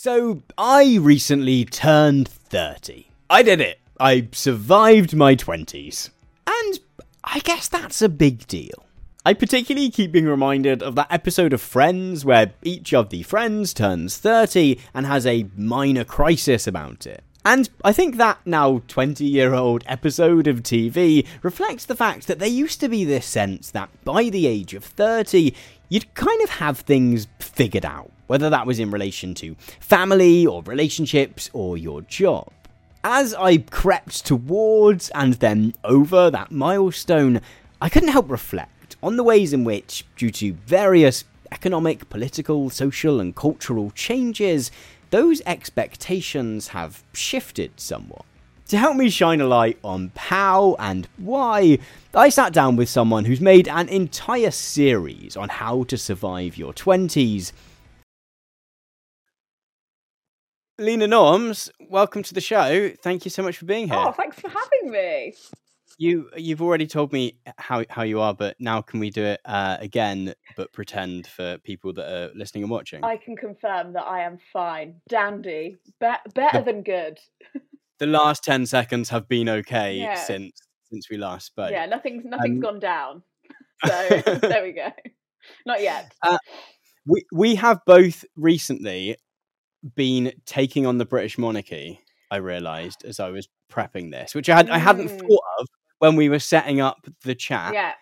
So, I recently turned 30. I did it. I survived my 20s. And I guess that's a big deal. I particularly keep being reminded of that episode of Friends where each of the friends turns 30 and has a minor crisis about it. And I think that now 20 year old episode of TV reflects the fact that there used to be this sense that by the age of 30, you'd kind of have things figured out, whether that was in relation to family or relationships or your job. As I crept towards and then over that milestone, I couldn't help reflect on the ways in which, due to various economic, political, social, and cultural changes, those expectations have shifted somewhat. To help me shine a light on how and why, I sat down with someone who's made an entire series on how to survive your 20s. Leena Norms, welcome to the show. Thank you so much for being here. Oh, thanks for having me. You you've already told me how how you are, but now can we do it uh, again, but pretend for people that are listening and watching? I can confirm that I am fine, dandy, Be- better than good. the last ten seconds have been okay Yeah. since since we last spoke. yeah, nothing's nothing's Um, gone down. So there we go. Not yet. We we have both recently been taking on the British monarchy. I realised as I was prepping this, which I had I hadn't Mm. thought of when we were setting up the chat. yeah,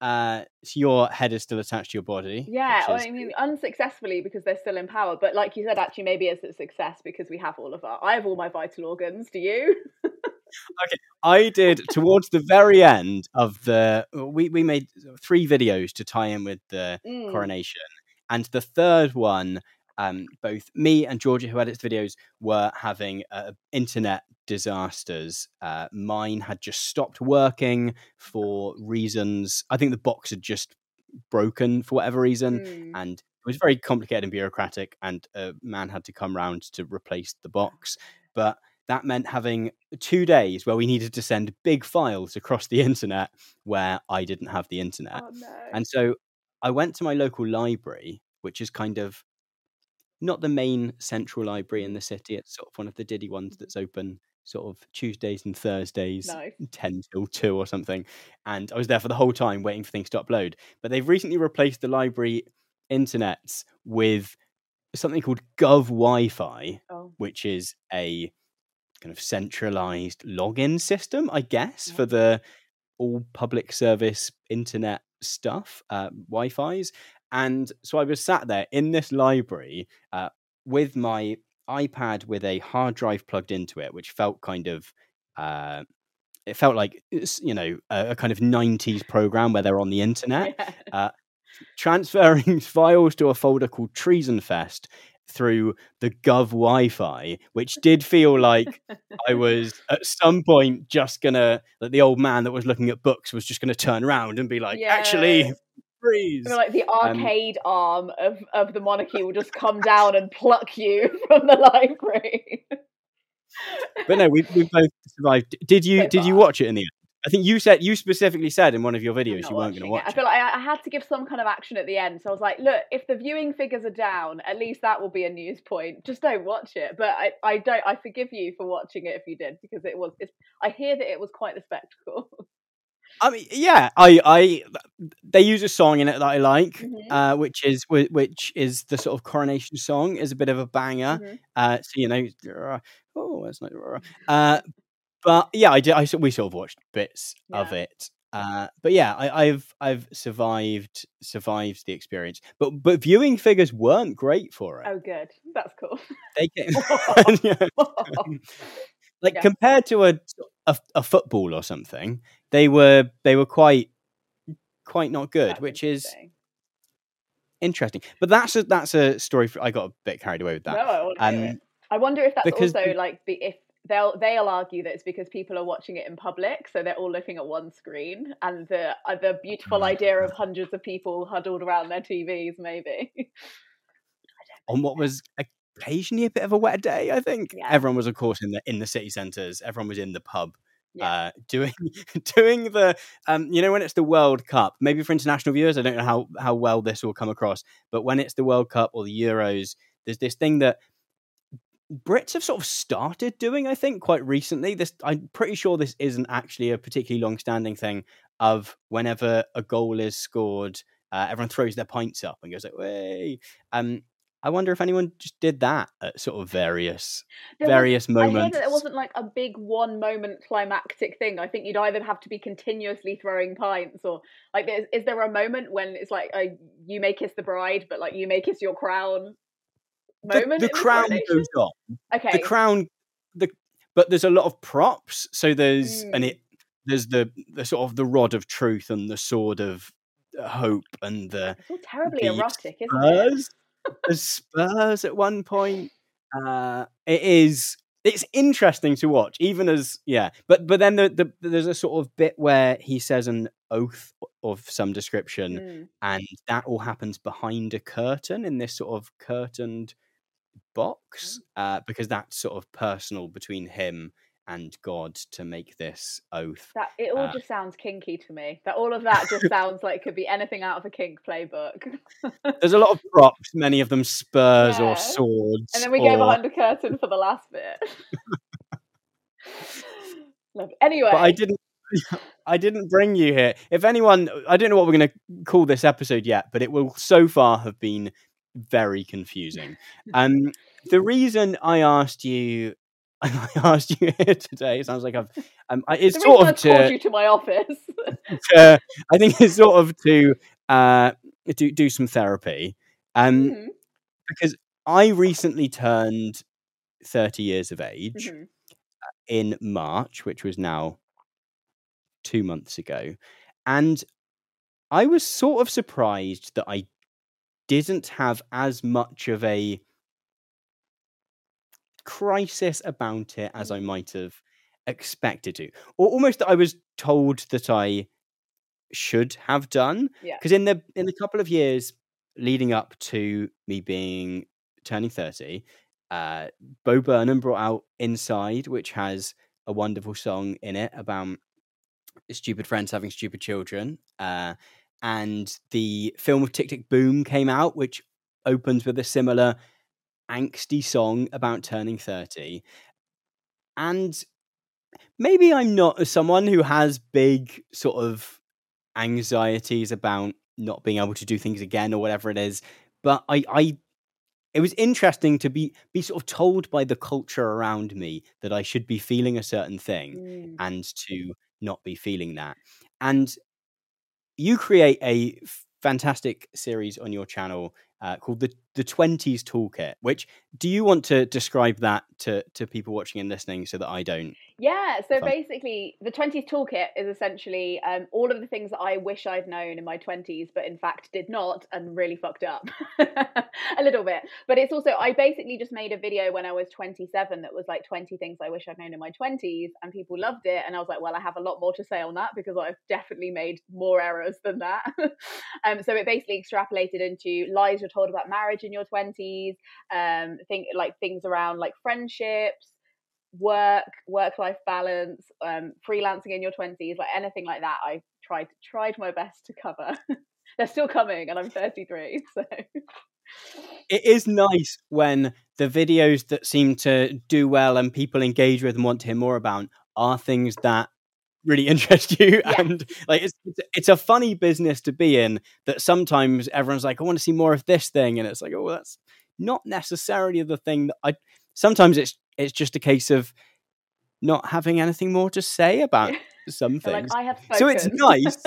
Uh, so your head is still attached to your body. yeah. well, is- I mean, unsuccessfully because they're still in power. But like you said, actually, maybe it's a success because we have all of our. I have all my vital organs. Do you? Okay, I did towards the very end of the. We we made three videos to tie in with the Mm. coronation, and the third one, um, both me and Georgia, who edits videos, were having uh, internet disasters. Uh, mine had just stopped working for reasons. I think the box had just broken for whatever reason, Mm. and it was very complicated and bureaucratic and a man had to come round to replace the box but that meant having two days where we needed to send big files across the internet where i didn't have the internet Oh no. and so i went to my local library which is kind of not the main central library in the city it's sort of one of the diddy ones that's open sort of tuesdays and thursdays Nice. 10 till 2 or something and i was there for the whole time waiting for things to upload but they've recently replaced the library internets with something called gov wi-fi Oh. which is a kind of centralized login system i guess Yeah. for the all public service internet stuff uh, wi-fi's and so i was sat there in this library uh, with my ipad with a hard drive plugged into it which felt kind of uh, it felt like it's, you know a, a kind of 90s program where they're on the internet Yeah. transferring files to a folder called Treason Fest through the Gov Wi-Fi, which did feel like I was at some point just gonna like the old man that was looking at books was just gonna turn around and be like, actually. Freeze. Feel like the Um, arcade arm of, of the monarchy will just come down and pluck you from the library. But no, we we both survived. Did you So did you watch it in the end? I think you said you specifically said in one of your videos you weren't going to watch it. I feel like I, I had to give some kind of action at the end. So I was like, look, if the viewing figures are down, at least that will be a news point. Just don't watch it. But I, I don't. I forgive you for watching it if you did because it was. It's, I hear that it was quite the spectacle. I mean, yeah, I, I, they use a song in it that I like, Mhm. uh, which is which is the sort of coronation song, is a bit of a banger. Mhm. Uh, so you know, oh, that's not. Uh, but yeah, I did. I we sort of watched bits of it. Uh, but yeah, I, I've I've survived survived the experience. But but viewing figures weren't great for it. Oh, good. That's cool. They came, Yeah. like Yeah. compared to a, a a football or something, they were they were quite quite not good, That's which is interesting. But that's a that's a story. For, I got a bit carried away with that. No. I want to it. Um, I wonder if that's also the- like be, if they'll they'll argue that it's because people are watching it in public, so they're all looking at one screen, and the uh, the beautiful idea of hundreds of people huddled around their TVs, maybe. on what was occasionally a bit of a wet day. I think Yeah. everyone was, of course, in the in the city centres. Everyone was in the pub. Yeah. Uh, doing doing the um, you know when it's the World Cup maybe for international viewers I don't know how how well this will come across but when it's the World Cup or the Euros there's this thing that Brits have sort of started doing, I think, quite recently. This I'm pretty sure this isn't actually a particularly long-standing thing of whenever a goal is scored, uh, everyone throws their pints up and goes like, "Way!" Um, I wonder if anyone just did that at sort of various There was- various I moments. heard that it wasn't like a big one moment climactic thing. I think you'd either have to be continuously throwing pints, or like, is, is there a moment when it's like a you may kiss the bride, but like you may kiss your crown the, moment? the this crown goes on. Okay. The crown, the but there's a lot of props. So there's and Mm. it there's the the sort of the rod of truth and the sword of hope and the It's all terribly the erotic, isn't it? The Spurs at one point. Uh, it is. It's interesting to watch, even as yeah. But but then the, the there's a sort of bit where he says an oath of some description, Mm. and that all happens behind a curtain in this sort of curtained box, uh, because that's sort of personal between him and God to make this oath. That it all Uh, just sounds kinky to me. That all of that just sounds like could be anything out of a kink playbook. There's a lot of props, many of them spurs Yeah. or swords. and then we or... go behind the curtain for the last bit. Love it. Anyway, but I didn't. I didn't bring you here. If anyone, I don't know what we're going to call this episode yet, but it will so far have been very confusing. Um, the reason I asked you, I asked you here today, sounds like I've, um, I- it's the sort of I called to, you to my office. to- I think it's sort of to uh, do do some therapy, um, Mhm, because I recently turned thirty years of age. mhm. in March, which was now two months ago. And I was sort of surprised that I didn't have as much of a crisis about it as I Mm. might have expected to, or almost that I was told that I should have done. Yeah. Because in the in the couple of years leading up to me being turning 30, uh, Bo Burnham brought out Inside, which has a wonderful song in it about stupid friends having stupid children. Uh, and the film of Tick Tick Boom came out, which opens with a similar angsty song about turning 30. And maybe I'm not someone who has big sort of anxieties about not being able to do things again or whatever it is. But I, I it was interesting to be be sort of told by the culture around me that I should be feeling a certain thing Mm. and to not be feeling that. And you create a fantastic series on your channel uh, called the the Twenties Toolkit. Which do you want to describe that to to people watching and listening so that I don't? Yeah, so Fun. basically, the 20s toolkit is essentially um, all of the things that I wish I'd known in my 20s, but in fact did not and really fucked up a little bit. But it's also, I basically just made a video when I was 27 that was like 20 things I wish I'd known in my 20s, and people loved it. And I was like, well, I have a lot more to say on that because I've definitely made more errors than that. um, so it basically extrapolated into lies you're told about marriage in your 20s, um, think like things around like friendships work work life balance um freelancing in your 20s like anything like that i tried tried my best to cover. They're still coming and i'm 33 so. It is nice when the videos that seem to do well and people engage with and want to hear more about are things that really interest you Yeah. and like it's it's- it's a funny business to be in that sometimes everyone's like i want to see more of this thing and it's like oh that's not necessarily the thing that i sometimes it's it's just a case of not having anything more to say about some things like i have so it's nice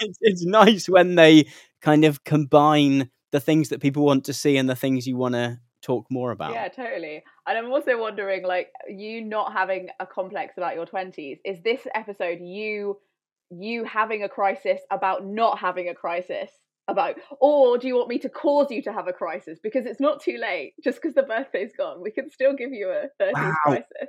it's, it's nice when they kind of combine the things that people want to see and the things you want to talk more about. Yeah totally. And i'm also wondering like you not having a complex about your 20s is this episode you you having a crisis about not having a crisis about or do you want me to cause you to have a crisis? Because it's not too late. Just because the birthday's gone we can still give you a 30s Wow. crisis.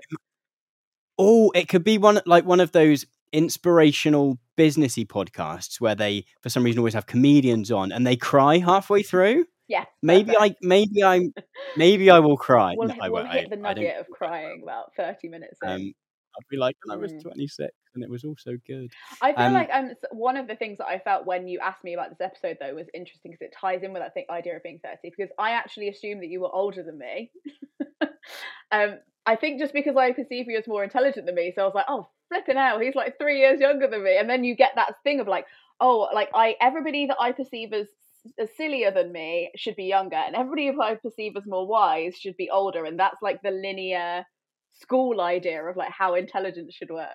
Oh it could be one like one of those inspirational businessy podcasts where they for some reason always have comedians on and they cry halfway through yeah maybe i maybe i maybe i will cry we'll, No, I we'll won't. hit I- the I nugget of crying about 30 minutes in. um, I'd be like, when I was Mm. 26 and it was all so good. I feel Um, like um, one of the things that I felt when you asked me about this episode though was interesting because it ties in with that thing, idea of being 30 because I actually assumed that you were older than me. um, I think just because I perceive you as more intelligent than me, so I was like, oh, flipping out, he's like three years younger than me, and then you get that thing of like, oh, like I everybody that I perceive as sillier than me should be younger, and everybody who I perceive as more wise should be older, and that's like the linear school idea of like how intelligence should work.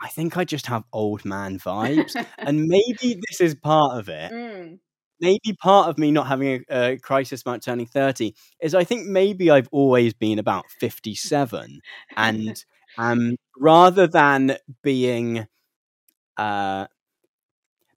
I think I just have old man vibes. and maybe this is part of it. Mm. maybe part of me not having a, a crisis about turning 30 is I think maybe I've always been about 57 and um rather than being uh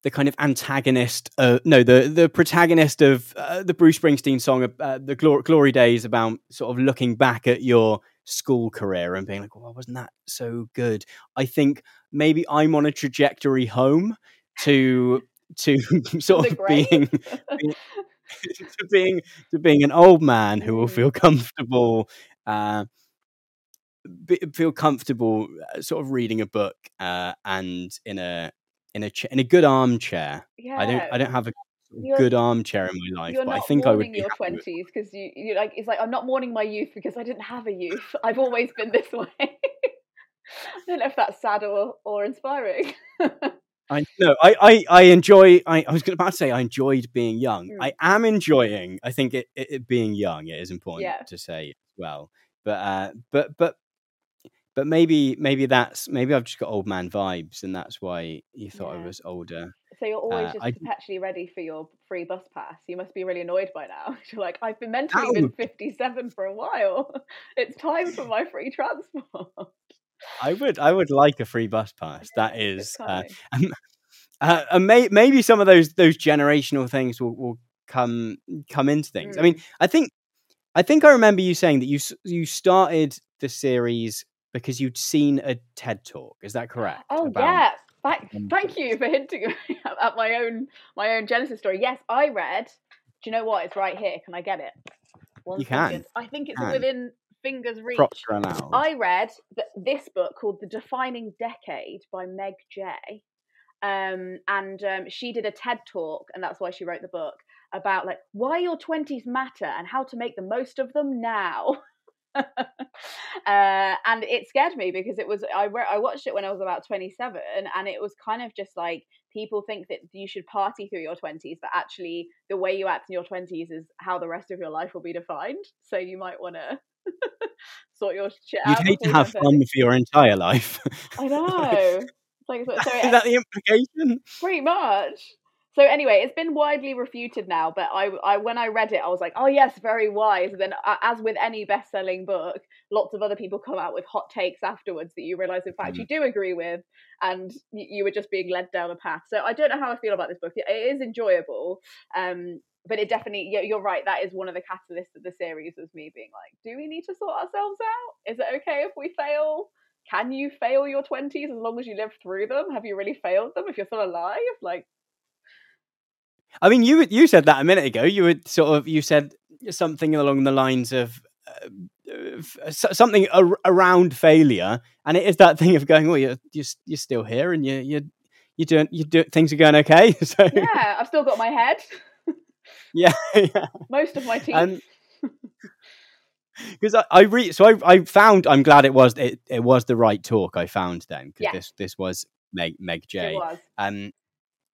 the kind of antagonist uh, no the the protagonist of uh, the Bruce Springsteen song uh, the glory, glory days about sort of looking back at your school career and being like well wasn't that so good I think maybe I'm on a trajectory home to to sort of being to being to being an old man who will Mm. feel comfortable uh be, feel comfortable uh, sort of reading a book uh and in a in a cha- in a good armchair yeah. i don't i don't have a You're- good armchair in my life but i think i would be your twenties because you you like it's like I'm not mourning my youth because I didn't have a youth. I've always been this way. I don't know if that's sad or or inspiring. I no, I, I, I enjoy. I, I was about to say I enjoyed being young. Mm. I am enjoying. I think it, it, it being young. It is important Yeah. to say as well. But uh, but but but maybe maybe that's maybe I've just got old man vibes, and that's why you thought I was older. so you're always Uh, just I- perpetually ready for your free bus pass. You must be really annoyed by now. You're like, I've been mentally That been 57 for a while. It's time for my free transport. I would I would like a free bus pass. That is, uh, coming. uh, and may, maybe some of those those generational things will, will come come into things. I Mm. mean, I think I think I remember you saying that you you started the series because you'd seen a TED talk. Is that correct? Oh About- yeah. Thank, um, thank you for hinting at my own my own Genesis story. Yes, I read. Do you know what? It's right here. Can I get it? One You can. I think it's Can. within fingers reach. Props are allowed. I read th- this book called The Defining Decade by Meg Jay. Um, and um, she did a TED talk, and that's why she wrote the book about like why your 20s matter and how to make the most of them now. uh, and it scared me because it was I re- I watched it when I was about 27 and it was kind of just like people think that you should party through your 20s but actually the way you act in your 20s is how the rest of your life will be defined so you might want to sort your shit You'd out hate to have fun for your entire life. I know like so, so Is that the implication? Pretty much. So anyway, it's been widely refuted now, but I, I when I read it, I was like, oh yes, very wise. And then, uh, as with any best-selling book, lots of other people come out with hot takes afterwards that you realise, in fact, Mm. you do agree with, and you, you were just being led down a path. So I don't know how I feel about this book. It, it is enjoyable, um, but it definitely, you're, you're right. That is one of the catalysts of the series was me being like, do we need to sort ourselves out? Is it okay if we fail? Can you fail your twenties as long as you live through them? Have you really failed them if you're still alive? Like. I mean, you you said that a minute ago. You would sort of you said something along the lines of uh, uh, something ar- around failure, and it is that thing of going, "Well, you're you're, you're still here, and you you you doing you do things are going okay." So yeah, I've still got my head, yeah, yeah. most of my teeth. Um, because I, I re- so I, I found I'm glad it was it, it was the right talk I found then because Yeah. this this was Meg Meg it J was. um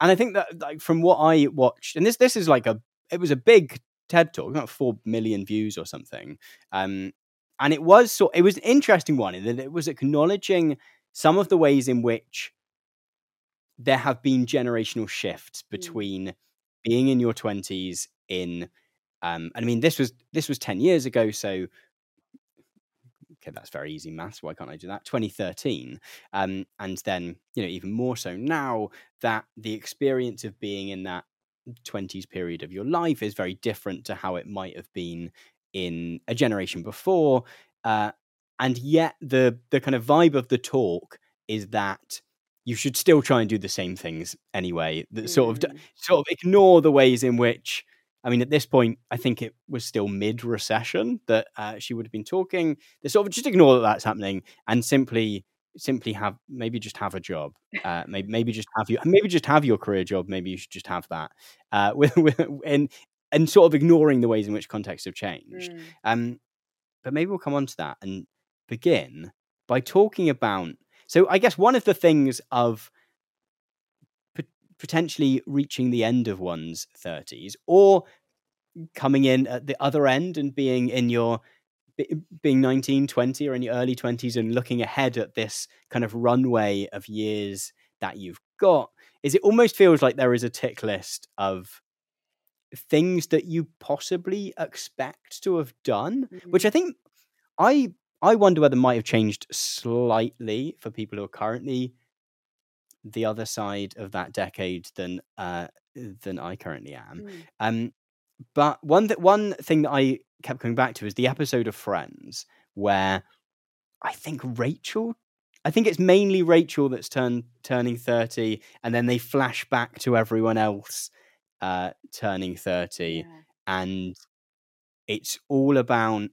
and I think that like from what I watched and this this is like a it was a big TED talk about four million views or something um and it was so it was an interesting one in that it was acknowledging some of the ways in which there have been generational shifts between being in your 20s in um and i mean this was this was 10 years ago so okay that's very easy maths why can't i do that 2013 um and then you know even more so now that the experience of being in that 20s period of your life is very different to how it might have been in a generation before uh and yet the the kind of vibe of the talk is that you should still try and do the same things anyway that sort of Mm. sort of ignore the ways in which I mean, at this point, I think it was still mid recession that uh, she would have been talking. They sort of just ignore that that's happening and simply simply have maybe just have a job uh maybe maybe just have you maybe just have your career job maybe you should just have that uh with, with and and sort of ignoring the ways in which contexts have changed Mm. um but maybe we'll come on to that and begin by talking about so i guess one of the things of potentially reaching the end of one's 30s or coming in at the other end and being in your being 19 20 or in your early 20s and looking ahead at this kind of runway of years that you've got is it almost feels like there is a tick list of things that you possibly expect to have done which Mhm. i think i i wonder whether might have changed slightly for people who are currently the other side of that decade than uh than i currently am Mm. um, but one th- one thing that I kept coming back to is the episode of Friends where I think Rachel, I think it's mainly Rachel that's turn turning thirty, and then they flash back to everyone else uh, turning thirty, Yeah. and it's all about.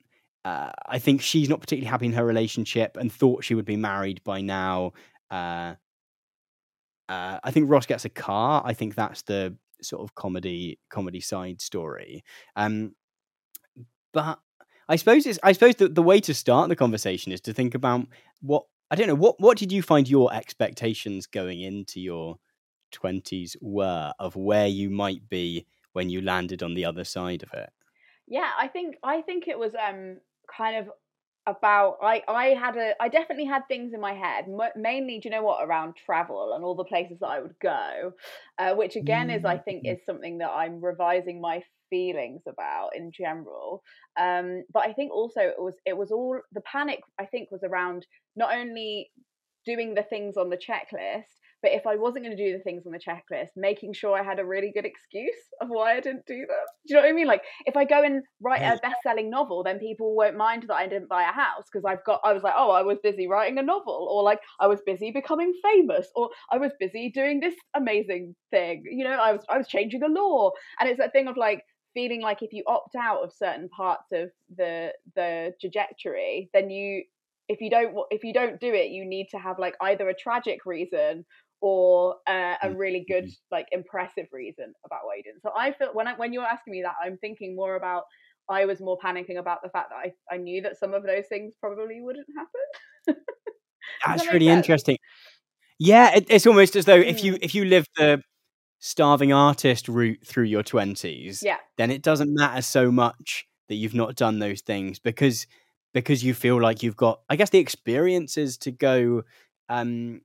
Uh, I think she's not particularly happy in her relationship and thought she would be married by now. Uh, uh, I think Ross gets a car. I think that's the sort of comedy comedy side story. Um, but I suppose it's I suppose the, the way to start the conversation is to think about what I don't know what what did you find your expectations going into your twenties were of where you might be when you landed on the other side of it. Yeah, I think I think it was um kind of about I I had a I definitely had things in my head mainly do you know what around travel and all the places that I would go uh, which again is I think Mm. is something that I'm revising my feelings about in general um but I think also it was it was all the panic I think was around not only doing the things on the checklist but if I wasn't going to do the things on the checklist making sure I had a really good excuse of why I didn't do them do you know what I mean like if I go and write a best-selling novel, then people won't mind that I didn't buy a house because I've got. I was like, oh, I was busy writing a novel, or like I was busy becoming famous, or I was busy doing this amazing thing. You know, I was I was changing a law, and it's that thing of like feeling like if you opt out of certain parts of the the trajectory, then you if you don't if you don't do it, you need to have like either a tragic reason or uh, a really good Mhm. like impressive reason about why you didn't. So I feel when I when you're asking me that, I'm thinking more about I was more panicking about the fact that I, I knew that some of those things probably wouldn't happen. That's that really sense? interesting. Yeah, it, it's almost as though if you Mm. if you live the starving artist route through your twenties, yeah, then it doesn't matter so much that you've not done those things because because you feel like you've got I guess the experiences to go um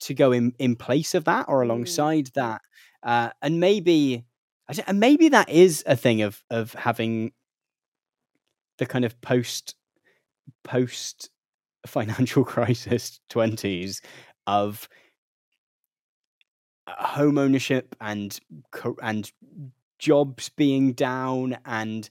to go in in place of that or Mm. alongside that uh and maybe and maybe that is a thing of of having the kind of post post financial crisis 20s of home ownership and and jobs being down and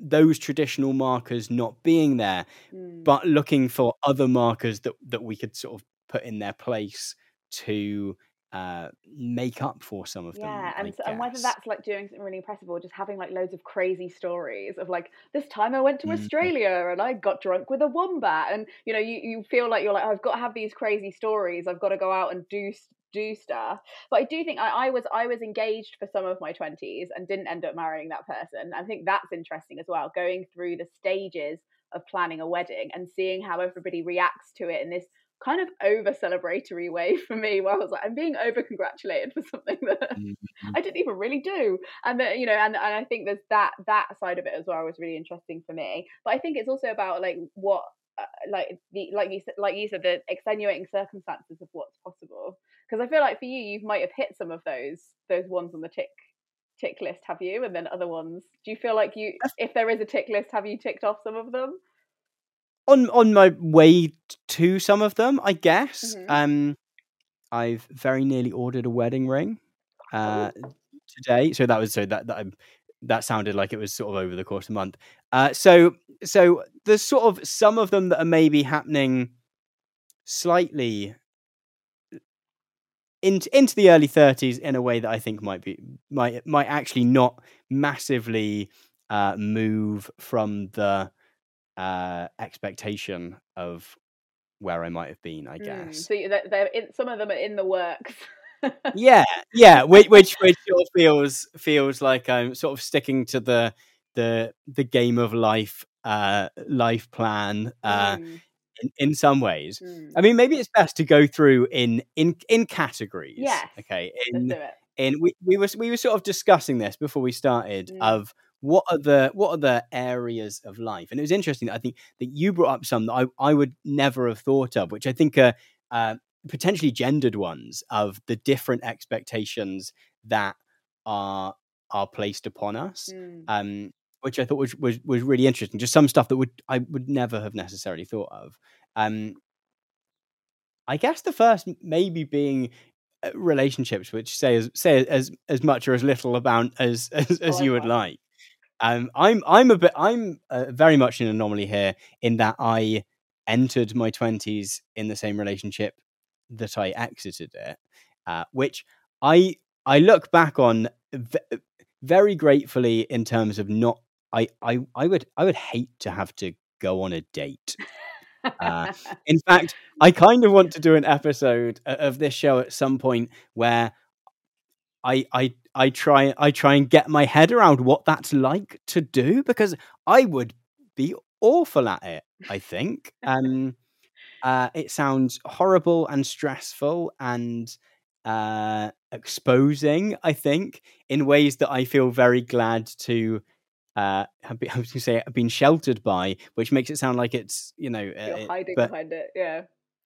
those traditional markers not being there Mm. but looking for other markers that that we could sort of put in their place to uh make up for some of them yeah, and so, and whether that's like doing something really impressive or just having like loads of crazy stories of like this time I went to Mhm. Australia and I got drunk with a wombat, and you know you you feel like you're like I've got to have these crazy stories. I've got to go out and do do stuff. But I do think I, I was I was engaged for some of my twenties and didn't end up marrying that person. I think that's interesting as well. Going through the stages of planning a wedding and seeing how everybody reacts to it in this kind of over celebratory way for me where I was like I'm being over congratulated for something that Mhm. I didn't even really do. And that you know, and, and I think there's that that side of it as well was really interesting for me. But I think it's also about like what uh, like the like you said like you said the extenuating circumstances of what's possible. Because I feel like for you, you might have hit some of those those ones on the tick tick list, have you? And then other ones. Do you feel like you, if there is a tick list, have you ticked off some of them? On on my way to some of them i guess Mhm. um i've very nearly ordered a wedding ring uh Oh. today so that was so that that, I'm- that sounded like it was sort of over the course of a month uh so so there's sort of some of them that are maybe happening slightly into into the early 30s in a way that i think might be might might actually not massively uh move from the uh expectation of where I might have been, I Mm, guess. So they're, they're in, some of them are in the works. yeah, yeah, which which which feels feels like I'm sort of sticking to the the the game of life uh life plan uh Mm, in, in some ways. mm. I mean maybe it's best to go through in in in categories. Yeah. Okay. Let's In do it. in we, we were we were sort of discussing this before we started Mm. of what are the what are the areas of life? And it was interesting that i think that you brought up some that i, I would never have thought of which i think are uh, potentially gendered ones of the different expectations that are are placed upon us Mm. um which i thought was, was was really interesting. Just some stuff that would i would never have necessarily thought of. Um i guess the first maybe being uh, relationships which say as say as as much or as little about as as, as like you would like um i'm i'm a bit i'm uh, very much an anomaly here in that i entered my 20s in the same relationship that i exited it uh, which i i look back on v- very gratefully in terms of not i i i would i would hate to have to go on a date. Uh, in fact, I kind of want to do an episode of this show at some point where I I I try I try and get my head around what that's like to do because I would be awful at it. I think. Um, uh, it sounds horrible and stressful and uh, exposing. I think in ways that I feel very glad to. Uh, have been, I was going to say have been sheltered by, which makes it sound like it's you know, uh, hiding but behind it. Yeah.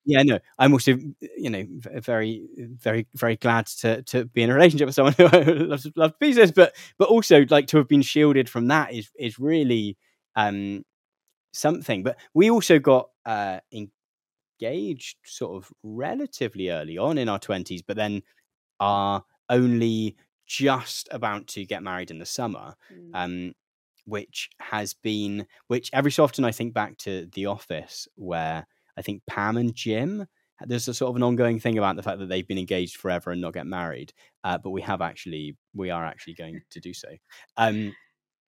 Yeah, no, I'm also, you know, very, very, very glad to to be in a relationship with someone who I love, love to pieces, but but also like to have been shielded from that is is really um something. But we also got uh engaged sort of relatively early on in our twenties, but then are only just about to get married in the summer Mm. um, which has been which every so often I think back to The Office, where I think Pam and Jim. There's a sort of an ongoing thing about the fact that they've been engaged forever and not get married, uh, but we have actually we are actually going to do so. Um,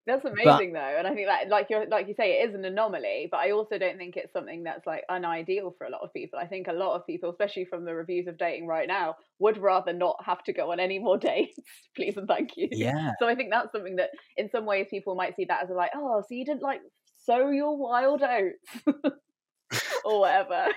That's amazing though, and I think that, like you like you say, it is an anomaly. But I also don't think it's something that's like unideal for a lot of people. I think a lot of people, especially from the reviews of dating right now, would rather not have to go on any more dates, please and thank you. yeah, So I think that's something that, in some ways, people might see that as a like, oh, so you didn't like sow your wild oats or whatever.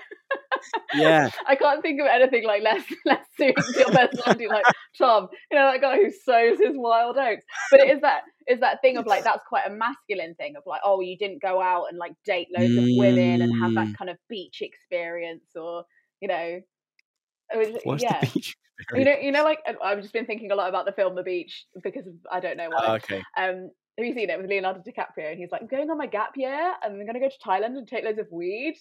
yeah, I can't think of anything like less less suiting to your personality, like Tom, you know, that guy who sows his wild oats. But it is that is that thing of like that's quite a masculine thing of like, oh, you didn't go out and like date loads of women and have Mm. that kind of beach experience, or you know, was- what's yeah. the beach? You know, you know, like I've just been thinking a lot about the film The Beach because of, I don't know why. Oh, okay, Um, have you seen it with Leonardo DiCaprio? And he's like, I'm going on my gap year and I'm going to go to Thailand and take loads of weed.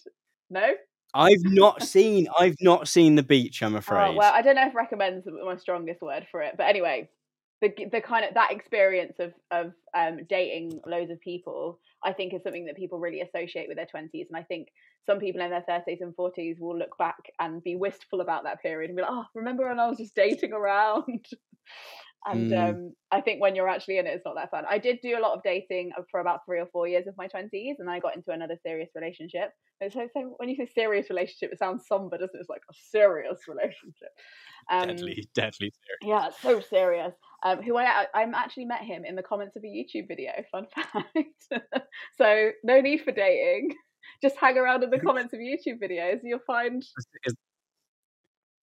No? I've not seen I've not seen the beach. I'm oh, afraid. Oh, well, I don't know if recommends my strongest word for it, but anyway, the the kind of that experience of of um, dating loads of people, I think, is something that people really associate with their twenties, and I think some people in their thirties and forties will look back and be wistful about that period and be like, oh, remember when I was just dating around. And Mm. um, I think when you're actually in it, it's not that fun. I did do a lot of dating for about three or four years of my 20s, and I got into another serious relationship. It's like, so when you say serious relationship, it sounds somber, doesn't it? It's like a serious relationship. Um, deadly, deadly serious. yeah, so serious. Um, who I I I'm actually met him in the comments of a YouTube video. Fun fact. so no need for dating. Just hang around in the comments of YouTube videos. You'll find.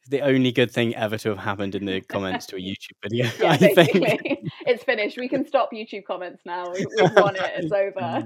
The only good thing ever to have happened in the comments to a YouTube video. Yeah, I think. it's finished. We can stop YouTube comments now. We, we've won it. It's over.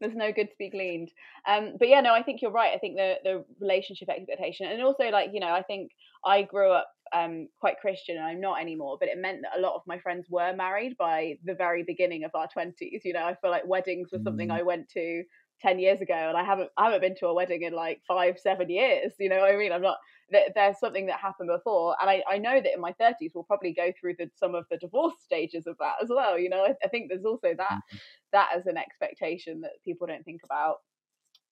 There's no good to be gleaned. Um, but yeah, no, I think you're right. I think the the relationship expectation, and also like you know, I think I grew up um quite Christian, and I'm not anymore. But it meant that a lot of my friends were married by the very beginning of our twenties. You know, I feel like weddings was something Mm. I went to. 10 years ago and I haven't I haven't been to a wedding in like 5 7 years you know what I mean I'm not there, there's something that happened before and I, I know that in my 30s we'll probably go through the, some of the divorce stages of that as well you know I, I think there's also that Mm-hmm. that as an expectation that people don't think about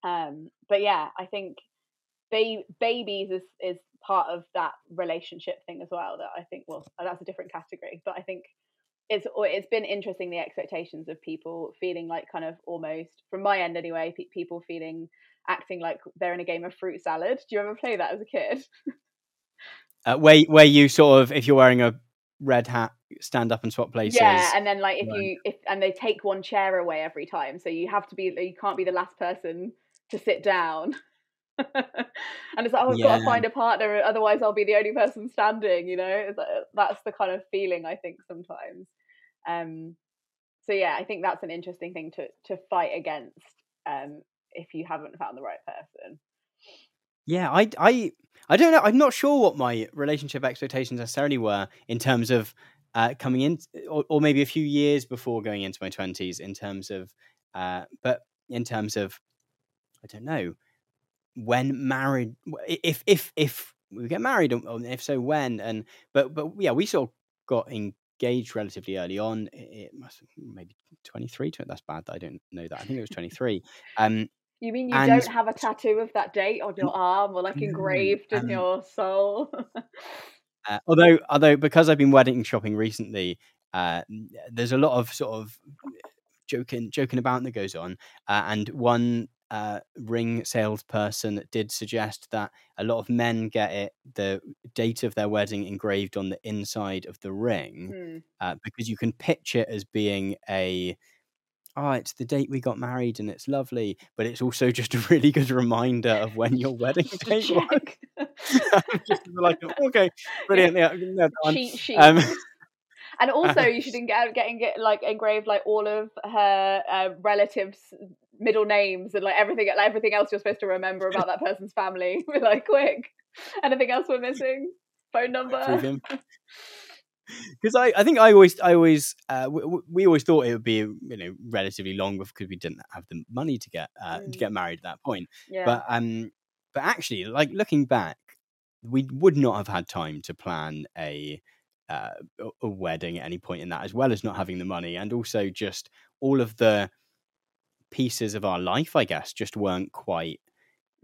um but yeah I think ba- babies is is part of that relationship thing as well that I think well that's a different category but I think it's it's been interesting the expectations of people feeling like kind of almost from my end anyway pe- people feeling acting like they're in a game of fruit salad. Do you ever play that as a kid? Uh, where where you sort of if you're wearing a red hat stand up and swap places. Yeah and then like if right. you if and they take one chair away every time so you have to be you can't be the last person to sit down and it's like, oh, I've yeah. got to find a partner, otherwise I'll be the only person standing. You know, that's the kind of feeling I think sometimes. Um, so yeah, I think that's an interesting thing to to fight against um, if you haven't found the right person. Yeah, I, I, I don't know. I'm not sure what my relationship expectations necessarily were in terms of uh, coming in, or, or, maybe a few years before going into my twenties. In terms of, uh, but in terms of, I don't know when married if if if we get married and if so when and but but yeah we sort of got engaged relatively early on it must maybe 23 that's bad that i don't know that i think it was 23 um you mean you and, don't have a tattoo of that date on your arm or like engraved um, in your soul? Uh, although although because i've been wedding shopping recently uh, there's a lot of sort of joking joking about that goes on uh, and one uh, ring salesperson that did suggest that a lot of men get it the date of their wedding engraved on the inside of the ring mm. uh, because you can pitch it as being a oh it's the date we got married and it's lovely but it's also just a really good reminder of when your wedding date was just like okay brilliant yeah, yeah cheat sheet. Um, and also you should get getting get like engraved like all of her uh, relatives middle names and like everything like everything else you're supposed to remember about that person's family. We're like, quick, anything else we're missing? Phone number. Because I, I think I always, I always, uh, we, we, always thought it would be, you know, relatively long because we didn't have the money to get uh, mm. to get married at that point. Yeah. But um, but actually, like looking back, we would not have had time to plan a uh, a wedding at any point in that, as well as not having the money, and also just all of the pieces of our life, I guess, just weren't quite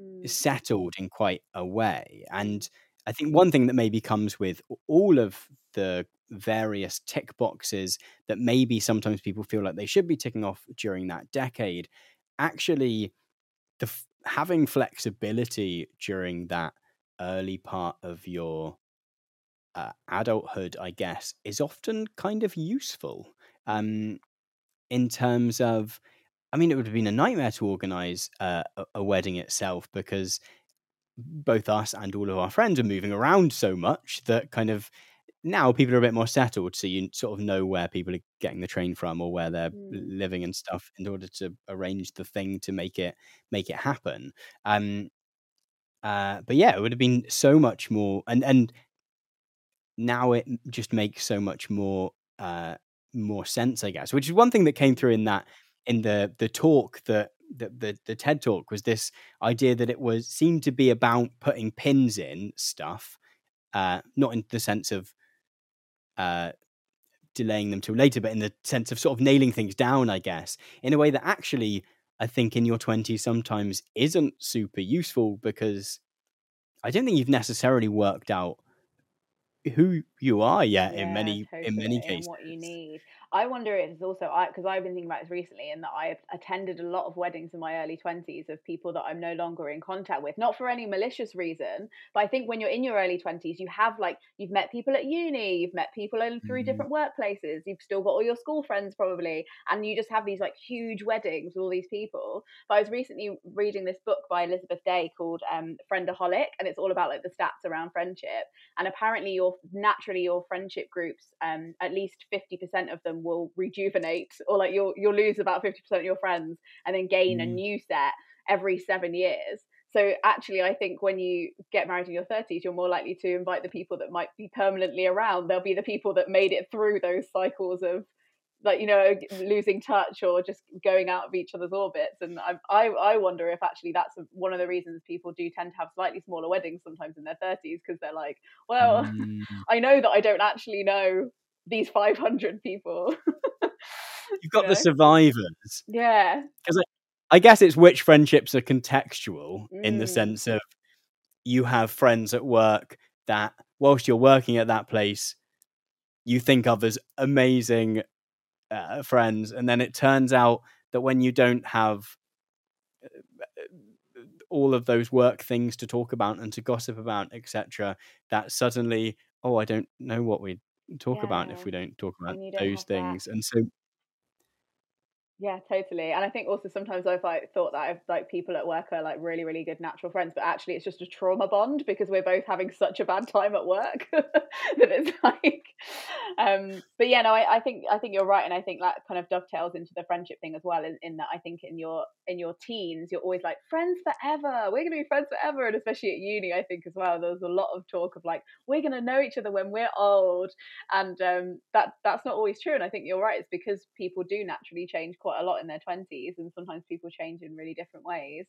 mm. settled in quite a way. And I think one thing that maybe comes with all of the various tick boxes that maybe sometimes people feel like they should be ticking off during that decade, actually, the having flexibility during that early part of your uh, adulthood, I guess, is often kind of useful um, in terms of I mean, it would have been a nightmare to organize uh, a, a wedding itself because both us and all of our friends are moving around so much that kind of now people are a bit more settled so you sort of know where people are getting the train from or where they're mm. living and stuff in order to arrange the thing to make it make it happen um uh but yeah it would have been so much more and and now it just makes so much more uh more sense i guess which is one thing that came through in that in the the talk that the, the, the TED talk was this idea that it was seemed to be about putting pins in stuff, uh, not in the sense of uh, delaying them till later, but in the sense of sort of nailing things down, I guess, in a way that actually I think in your twenties sometimes isn't super useful because I don't think you've necessarily worked out who you are yet yeah, in many totally. in many cases. what you need. I wonder if it's also I because I've been thinking about this recently, and that I have attended a lot of weddings in my early twenties of people that I'm no longer in contact with, not for any malicious reason, but I think when you're in your early twenties, you have like you've met people at uni, you've met people in three mm. different workplaces, you've still got all your school friends probably, and you just have these like huge weddings with all these people. But I was recently reading this book by Elizabeth Day called um, Friendaholic, and it's all about like the stats around friendship, and apparently your naturally your friendship groups, um, at least fifty percent of them will rejuvenate or like you'll you'll lose about 50% of your friends and then gain mm. a new set every 7 years so actually i think when you get married in your 30s you're more likely to invite the people that might be permanently around they'll be the people that made it through those cycles of like you know losing touch or just going out of each other's orbits and i i, I wonder if actually that's one of the reasons people do tend to have slightly smaller weddings sometimes in their 30s because they're like well mm. i know that i don't actually know these 500 people. You've got you know? the survivors. Yeah. Because I, I, guess it's which friendships are contextual mm. in the mm. sense of you have friends at work that, whilst you're working at that place, you think of as amazing uh, friends, and then it turns out that when you don't have uh, all of those work things to talk about and to gossip about, etc., that suddenly, oh, I don't know what we talk about if we don't talk about those have that. things. And so, Yeah, totally. And I think also sometimes I've like thought that I've like people at work are like really, really good natural friends, but actually it's just a trauma bond because we're both having such a bad time at work that it's like um but yeah, no, I, I think I think you're right and I think that kind of dovetails into the friendship thing as well in, in that I think in your in your teens you're always like friends forever. We're gonna be friends forever and especially at uni I think as well. There was a lot of talk of like we're gonna know each other when we're old and um that that's not always true and I think you're right. It's because people do naturally change quite a lot in their 20s and sometimes people change in really different ways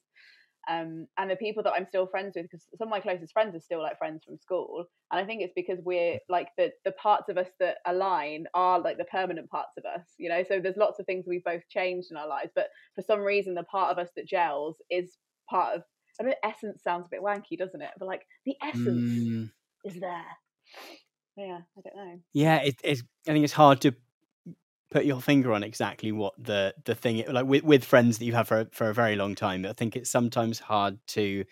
um, and the people that I'm still friends with, because some of my closest friends are still like friends from school, and I think it's because we're like the the parts of us that align are like the permanent parts of us, you know. So there's lots of things we've both changed in our lives, but for some reason, the part of us that gels is part of. I mean, essence sounds a bit wanky, doesn't it? But like the essence mm, is there. Yeah, I don't know. yeah, it, it's. I think it's hard to put your finger on exactly what the the thing like with with friends that you have for for a very long time. I think it's sometimes hard to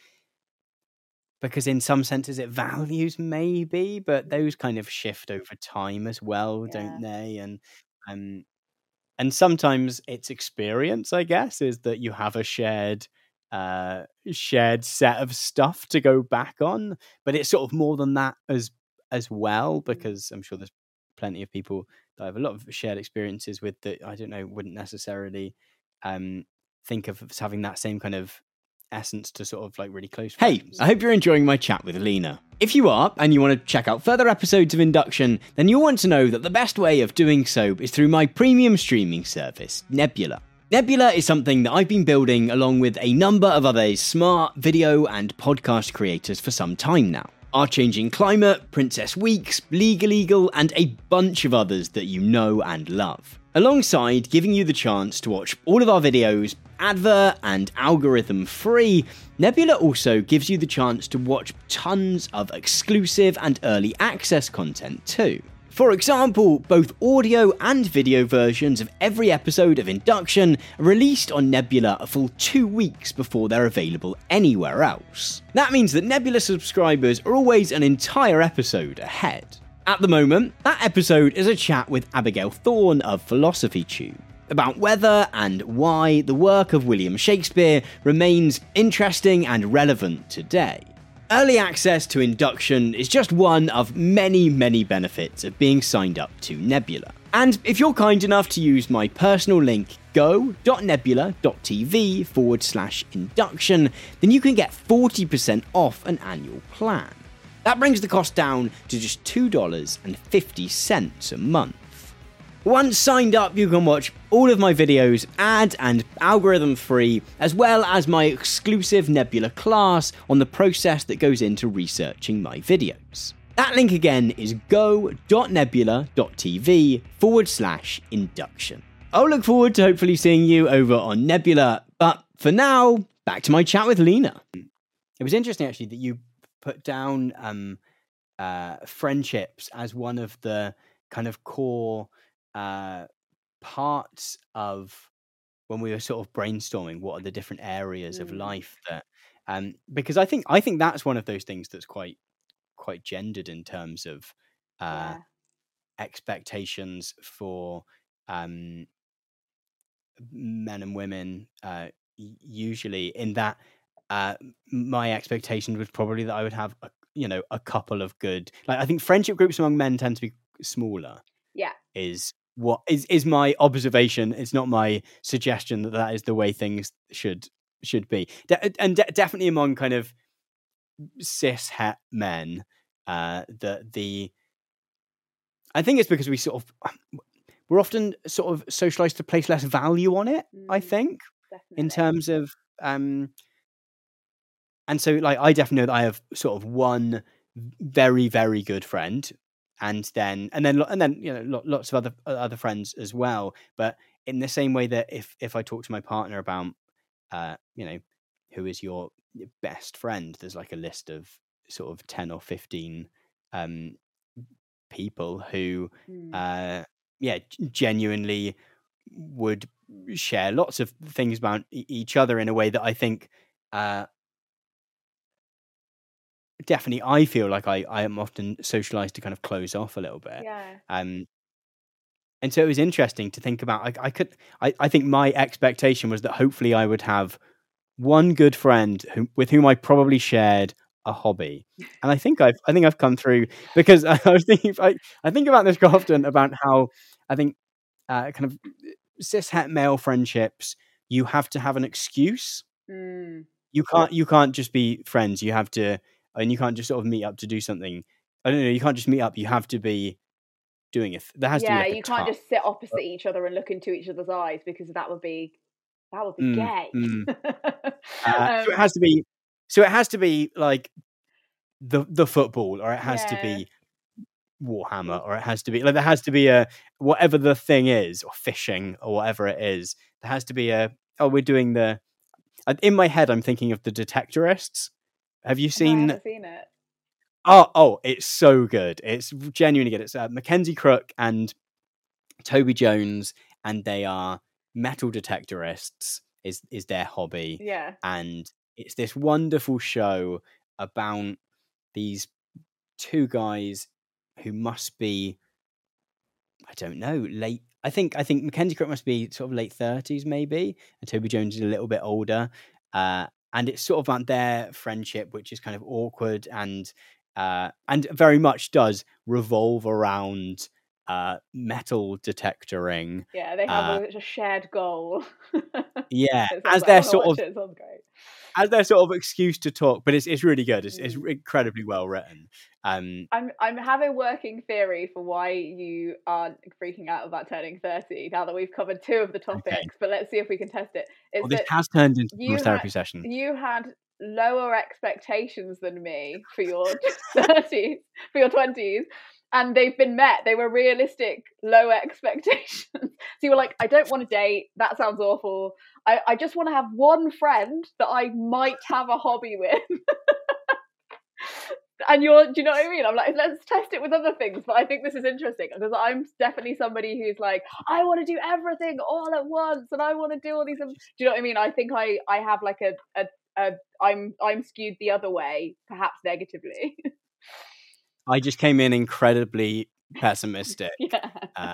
because in some senses it values maybe, but those kind of shift over time as well, Yeah. don't they? And um and sometimes it's experience, I guess, is that you have a shared uh shared set of stuff to go back on, but it's sort of more than that as as well Mm. because I'm sure there's plenty of people that I have a lot of shared experiences with that I don't know wouldn't necessarily um think of as having that same kind of essence to sort of like really close Hey, friends. I hope you're enjoying my chat with Leena. If you are, and you want to check out further episodes of Induction, then you'll want to know that the best way of doing so is through my premium streaming service, Nebula. Nebula is something that I've been building along with a number of other smart video and podcast creators for some time now. Our Changing Climate, Princess Weeks, Legal Eagle, and a bunch of others that you know and love. Alongside giving you the chance to watch all of our videos advert and algorithm free, Nebula also gives you the chance to watch tons of exclusive and early access content too. For example, both audio and video versions of every episode of Induction are released on Nebula a full two weeks before they're available anywhere else. That means that Nebula subscribers are always an entire episode ahead. At the moment, that episode is a chat with Abigail Thorne of Philosophy Tube about whether and why the work of William Shakespeare remains interesting and relevant today. Early access to induction is just one of many, many benefits of being signed up to Nebula. And if you're kind enough to use my personal link go.nebula.tv forward slash induction, then you can get 40% off an annual plan. That brings the cost down to just $2.50 a month. Once signed up, you can watch all of my videos ad and algorithm free, as well as my exclusive Nebula class on the process that goes into researching my videos. That link again is go.nebula.tv forward slash induction. I'll look forward to hopefully seeing you over on Nebula, but for now, back to my chat with Leena. It was interesting actually that you put down um, uh, friendships as one of the kind of core uh, parts of when we were sort of brainstorming what are the different areas of Mm. life that um, because I think I think that's one of those things that's quite quite gendered in terms of uh, yeah. expectations for um, men and women uh, usually in that uh, my expectation was probably that I would have a, you know a couple of good like I think friendship groups among men tend to be smaller Yeah. is what is is my observation it's not my suggestion that that is the way things should should be De- and de- definitely among kind of cis het men uh the the I think it's because we sort of we're often sort of socialized to place less value on it I Mm, think Definitely. in terms of um and so like i definitely know that i have sort of one very very good friend and then and then and then you know lots of other other friends as well but in the same way that if if i talk to my partner about uh you know who is your your best friend there's like a list of sort of 10 or 15 um people who, Mm. uh, yeah, genuinely would share lots of things about e- each other in a way that I think, uh, definitely, I feel like I I am often socialized to kind of close off a little bit. yeah. Um, and so it was interesting to think about. I, I could, I, I think my expectation was that hopefully I would have one good friend who, with whom I probably shared a hobby, and I think I've, I think I've come through because I was thinking, I, I think about this quite often about how I think uh, kind of cis het male friendships, you have to have an excuse. Mm. You can't, you can't just be friends. You have to, and you can't just sort of meet up to do something. I don't know. You can't just meet up. You have to be doing it. There has to be Yeah, like you can't just sit opposite each other and look into each other's eyes because that would be that would be Mm, gay. mm. Uh, so it Um, has to be. So it has to be like the the football, or it has to be Warhammer, or it has to be like there has to be a whatever the thing is, or fishing, or whatever it is. There has to be a. Oh, we're doing the. uh, In my head, I'm thinking of the Detectorists. Have you no, seen? haven't seen it. Oh, oh, it's so good. It's genuinely good. It's uh, Mackenzie Crook and Toby Jones, and they are metal detectorists. Is is their hobby? Yeah. and it's this wonderful show about these two guys who must be I don't know late I think I think Mackenzie Crook must be sort of late 30s maybe and Toby Jones is a little bit older uh, and it's sort of about their friendship which is kind of awkward and uh, and very much does revolve around uh, metal detectoring Yeah, they have Uh, a, a shared goal. yeah as like- their sort of it, it sounds great. as their sort of excuse to talk, but it's it's really good. It's it's Mm. incredibly well written. Um, I'm I'm have a working theory for why you aren't freaking out about turning thirty now that we've covered two of the topics, but let's see if we can test it. well, this has turned into a therapy had- session. you had lower expectations than me for your thirties, for your twenties, and they've been met. They were realistic, low expectations. so you were like, I don't want to date. That sounds awful. I, I just want to have one friend that I might have a hobby with. and you're, do you know what I mean? I'm like, let's test it with other things. But I think this is interesting because I'm definitely somebody who's like, I want to do everything all at once, and I want to do all these. Do you know what I mean? I think I I have like a a, a I'm I'm skewed the other way, perhaps negatively. I just came in incredibly pessimistic. yeah.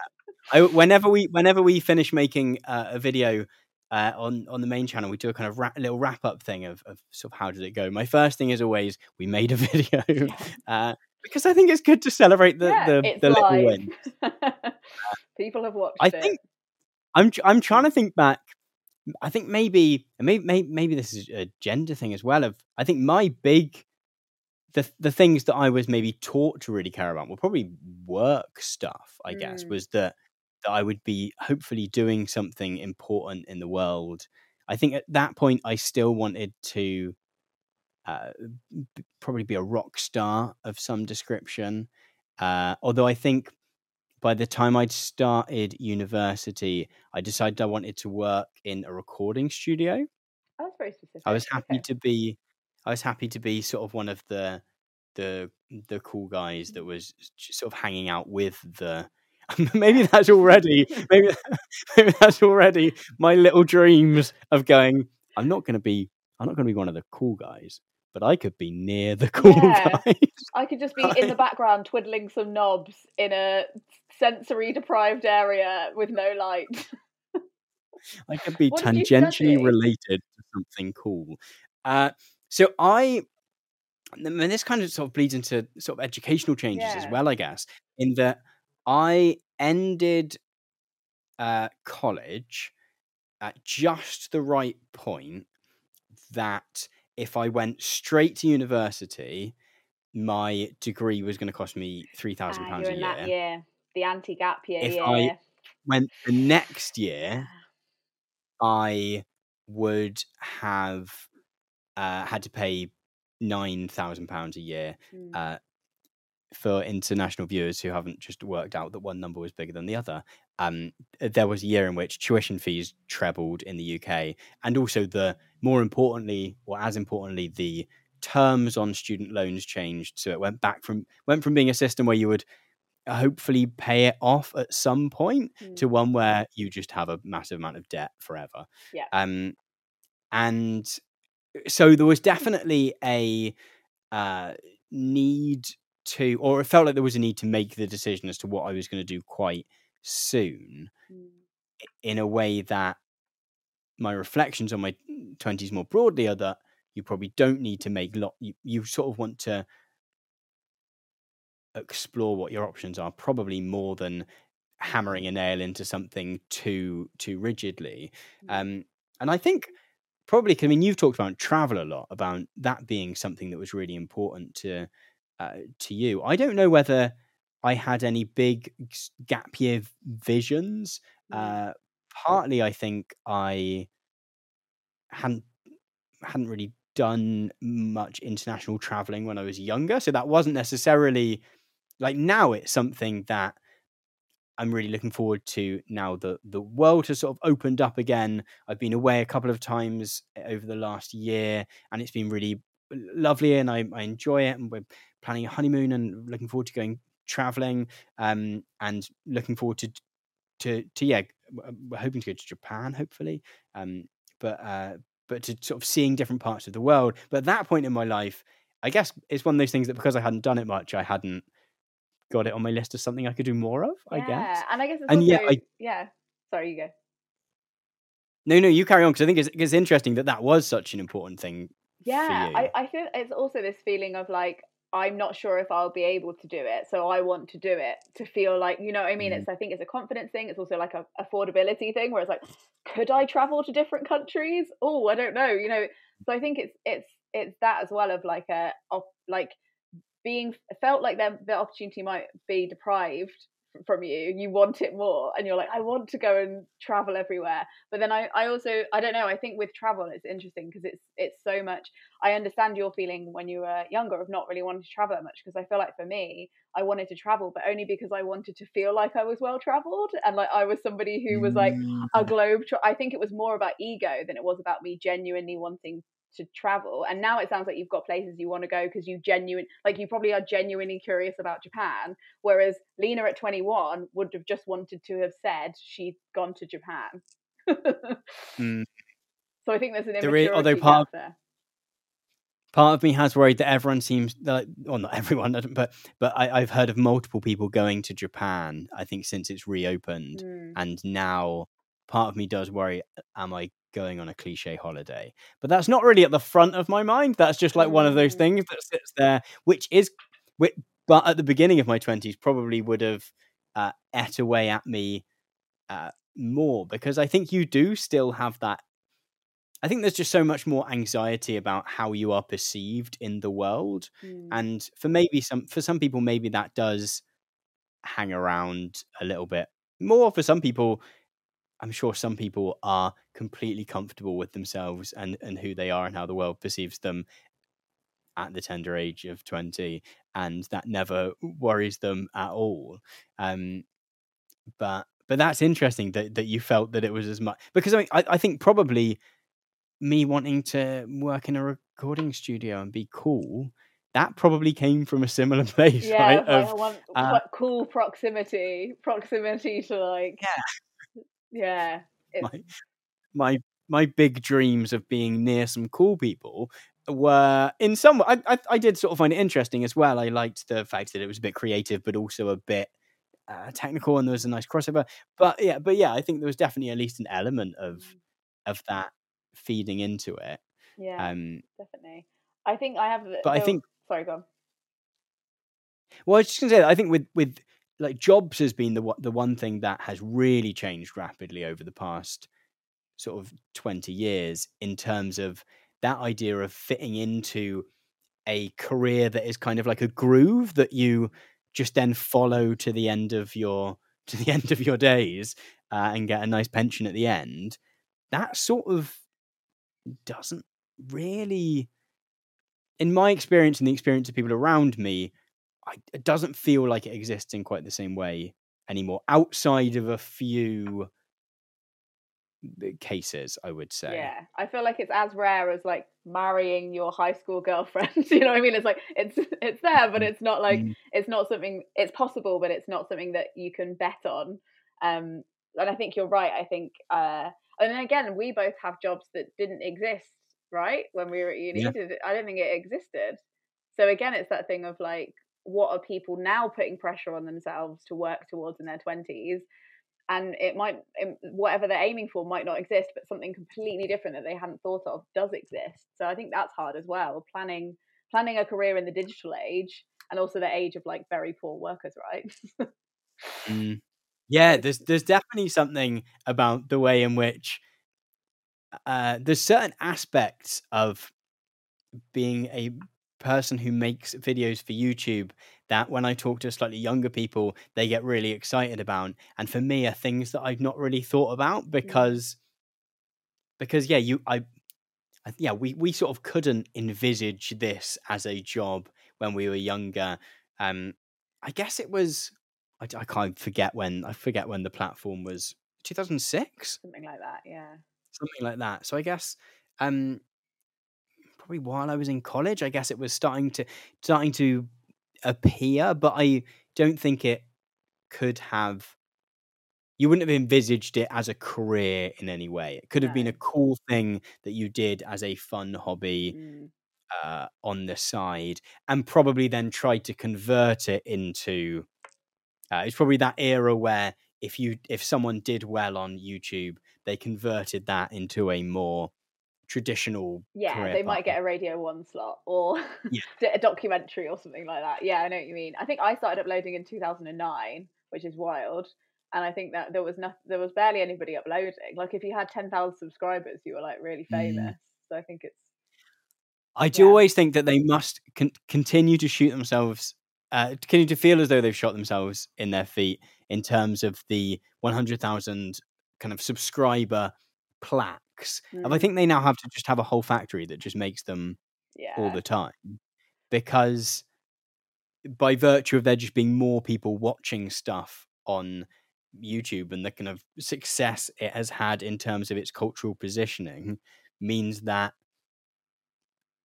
I, whenever we whenever we finish making uh, a video uh, on on the main channel, we do a kind of little wrap up thing of, of sort of how did it go. My first thing is always we made a video uh, because I think it's good to celebrate the yeah, the, the little win. People have watched I it. think I'm I'm trying to think back. I think maybe maybe maybe, maybe this is a gender thing as well. Of I think my big the the things that I was maybe taught to really care about were probably work stuff. I guess Mm. was that that I would be hopefully doing something important in the world. I think at that point I still wanted to uh, b- probably be a rock star of some description. Uh, although I think by the time I'd started university, I decided I wanted to work in a recording studio. Oh, that's very specific. I was happy Okay. to be, I was happy to be sort of one of the the the cool guys that was sort of hanging out with the. maybe that's already maybe, maybe that's already my little dreams of going. I'm not going to be. I'm not going to be one of the cool guys, but I could be near the cool Yeah. guys. I could just be in the background twiddling some knobs in a sensory deprived area with no light. I could be What tangentially related to something cool. Uh, so I, and this kind of sort of bleeds into sort of educational changes as well, I guess, in that I ended uh, college at just the right point that if I went straight to university, my degree was going to cost me three thousand Ah, pounds a in year. that year, the anti-gap year. If year. I- When the next year I would have uh, had to pay nine thousand pounds a year Mm. uh, for international viewers who haven't just worked out that one number was bigger than the other. Um, there was a year in which tuition fees trebled in the UK, and also the more importantly, or as importantly, the terms on student loans changed. So it went back from went from being a system where you would hopefully pay it off at some point Mm. to one where you just have a massive amount of debt forever. Yeah. Um, and so there was definitely a uh, need to, or it felt like there was a need to make the decision as to what I was going to do quite soon Mm. in a way that my reflections on my 20s more broadly are that you probably don't need to make lot you, you sort of want to explore what your options are probably more than hammering a nail into something too too rigidly Mm. um and i think probably i mean you've talked about travel a lot about that being something that was really important to uh, to you i don't know whether i had any big gap year visions Mm. uh partly i think i hadn't hadn't really done much international traveling when i was younger so that wasn't necessarily like now it's something that i'm really looking forward to now that the world has sort of opened up again. I've been away a couple of times over the last year and it's been really lovely and i, I enjoy it and we're planning a honeymoon and looking forward to going traveling um and looking forward to to to yeah we're hoping to go to japan hopefully um but uh but to sort of seeing different parts of the world. But at that point in my life i guess it's one of those things that because i hadn't done it much i hadn't got it on my list as something i could do more of i yeah, guess and I guess it's And also yet I- yeah. Sorry, you go. no no you carry on because i think it's, it's interesting that that was such an important thing Yeah, you. I, I feel it's also this feeling of like I'm not sure if I'll be able to do it, so I want to do it to feel like you know what I mean. Mhm. It's I think it's a confidence thing. It's also like a affordability thing where it's like, could I travel to different countries? Oh, I don't know. You know, so I think it's it's it's that as well of like a of like being felt like the the opportunity might be deprived from you. You want it more, and you're like, I want to go and travel everywhere. But then I I also I don't know. I think with travel it's interesting because it's it's so much. I understand your feeling when you were younger of not really wanting to travel that much because I feel like for me, I wanted to travel, but only because I wanted to feel like I was well traveled and like I was somebody who was like Mm. a globe. Tra- I think it was more about ego than it was about me genuinely wanting to travel. And now it sounds like you've got places you want to go because you genuine, like you probably are genuinely curious about Japan. Whereas Leena at 21 would have just wanted to have said she'd gone to Japan. Mm. So I think there's an There immaturity is- although part- there. part of me has worried that everyone seems like well not everyone but but I, i've heard of multiple people going to japan i think since it's reopened Mm. and now part of me does worry am i going on a cliche holiday but that's not really at the front of my mind that's just like one of those Mm. things that sits there which is which, but at the beginning of my 20s probably would have uh, ate away at me uh, more because i think you do still have that i think there's just so much more anxiety about how you are perceived in the world Mm. and for maybe some for some people maybe that does hang around a little bit more for some people i'm sure some people are completely comfortable with themselves and and who they are and how the world perceives them at the tender age of 20 and that never worries them at all. Um but but that's interesting that that you felt that it was as much because i mean, I, I think probably me wanting to work in a recording studio and be cool that probably came from a similar place yeah, right? of I want uh, what cool proximity, proximity to like, yeah yeah, my my my big dreams of being near some cool people were in some I, I I did sort of find it interesting as well. I liked the fact that it was a bit creative, but also a bit uh, technical, and there was a nice crossover. But yeah, but yeah, I think there was definitely at least an element of mm, of that feeding into it. yeah, Um, definitely. I think I have. but I think Sorry, go on. Well, I was just gonna say that I think with with like jobs has been the the one thing that has really changed rapidly over the past sort of twenty years in terms of that idea of fitting into a career that is kind of like a groove that you just then follow to the end of your to the end of your days uh, and get a nice pension at the end. That sort of doesn't really in my experience and the experience of people around me, I, it doesn't feel like it exists in quite the same way anymore. Outside of a few cases, I would say. Yeah, I feel like it's as rare as like marrying your high school girlfriend. you know what I mean? It's like it's it's there, but it's not like mm. it's not something. It's possible, but it's not something that you can bet on. Um, and I think you're right. I think, uh, and then again, we both have jobs that didn't exist, right? When we were at uni, yeah. I don't think it existed. So again, it's that thing of like, what are people now putting pressure on themselves to work towards in their twenties? and it might whatever they're aiming for might not exist but something completely different that they hadn't thought of does exist so i think that's hard as well planning planning a career in the digital age and also the age of like very poor workers right mm. yeah there's there's definitely something about the way in which uh, there's certain aspects of being a person who makes videos for YouTube that when I talk to slightly younger people, they get really excited about. And for me, are things that I've not really thought about mm. because, because yeah, you, I, yeah, we we sort of couldn't envisage this as a job when we were younger. Um, I guess it was, I, I can't forget when I forget when the platform was 2006, something like that. Yeah, something like that. So I guess, um, probably while I was in college, I guess it was starting to starting to appear, but I don't think it could have. You wouldn't have envisaged it as a career in any way. It could have no. been a cool thing that you did as a fun hobby mm. uh, on the side, and probably then tried to convert it into. Uh, it's probably that era where if you if someone did well on YouTube, they converted that into a more traditional yeah they might get a radio one slot or yeah. a documentary or something like that yeah i know what you mean i think i started uploading in 2009 which is wild and i think that there was no, there was barely anybody uploading like if you had 10,000 subscribers you were like really famous mm. so i think it's i do yeah. always think that they must con- continue to shoot themselves uh, continue to feel as though they've shot themselves in their feet in terms of the 100,000 kind of subscriber Mm. And I think they now have to just have a whole factory that just makes them yeah. all the time. Because by virtue of there just being more people watching stuff on YouTube and the kind of success it has had in terms of its cultural positioning means that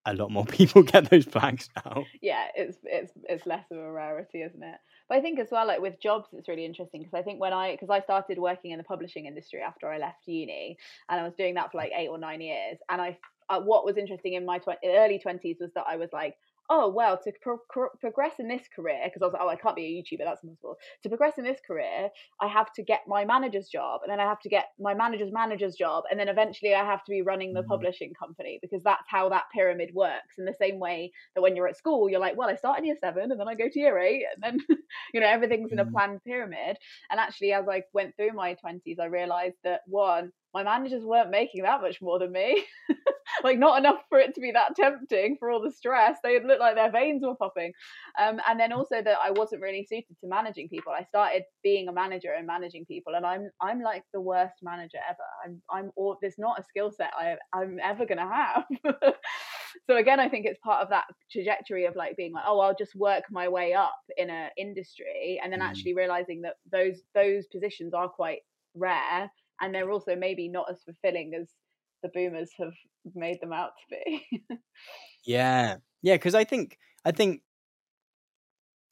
a lot more people get those flags now. Yeah, it's it's it's less of a rarity, isn't it? But I think as well, like with jobs, it's really interesting because I think when I because I started working in the publishing industry after I left uni, and I was doing that for like eight or nine years, and I uh, what was interesting in my tw- early twenties was that I was like, oh well to pro- pro- progress in this career because i was like oh i can't be a youtuber that's impossible to progress in this career i have to get my manager's job and then i have to get my manager's manager's job and then eventually i have to be running the mm-hmm. publishing company because that's how that pyramid works in the same way that when you're at school you're like well i start in year seven and then i go to year eight and then you know everything's in a mm-hmm. planned pyramid and actually as i went through my 20s i realized that one my managers weren't making that much more than me. like not enough for it to be that tempting for all the stress. They looked like their veins were popping. Um, and then also that I wasn't really suited to managing people. I started being a manager and managing people, and I'm I'm like the worst manager ever. I'm I'm all there's not a skill set I I'm ever gonna have. so again, I think it's part of that trajectory of like being like, oh, I'll just work my way up in a industry, and then mm. actually realizing that those those positions are quite rare and they're also maybe not as fulfilling as the boomers have made them out to be. yeah, yeah, because I think I think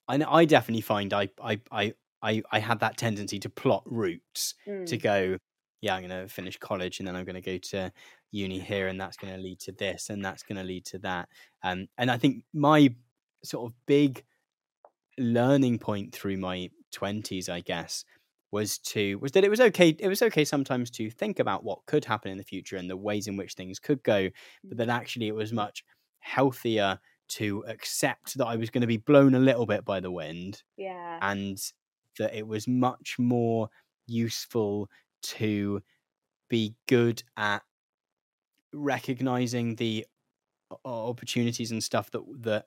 I I definitely find I I I I, I had that tendency to plot routes mm. to go. Yeah, I'm going to finish college and then I'm going to go to uni here, and that's going to lead to this, and that's going to lead to that. Um, and I think my sort of big learning point through my 20s, I guess, was to was that it was okay it was okay sometimes to think about what could happen in the future and the ways in which things could go but that actually it was much healthier to accept that I was going to be blown a little bit by the wind yeah and that it was much more useful to be good at recognizing the opportunities and stuff that that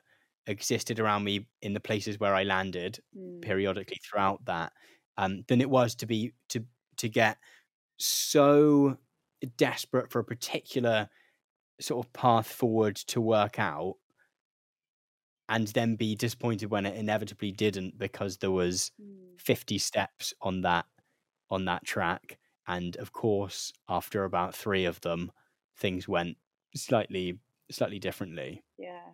existed around me in the places where I landed mm. periodically throughout that um, than it was to be to to get so desperate for a particular sort of path forward to work out and then be disappointed when it inevitably didn't because there was 50 steps on that on that track and of course, after about three of them, things went slightly slightly differently. Yeah.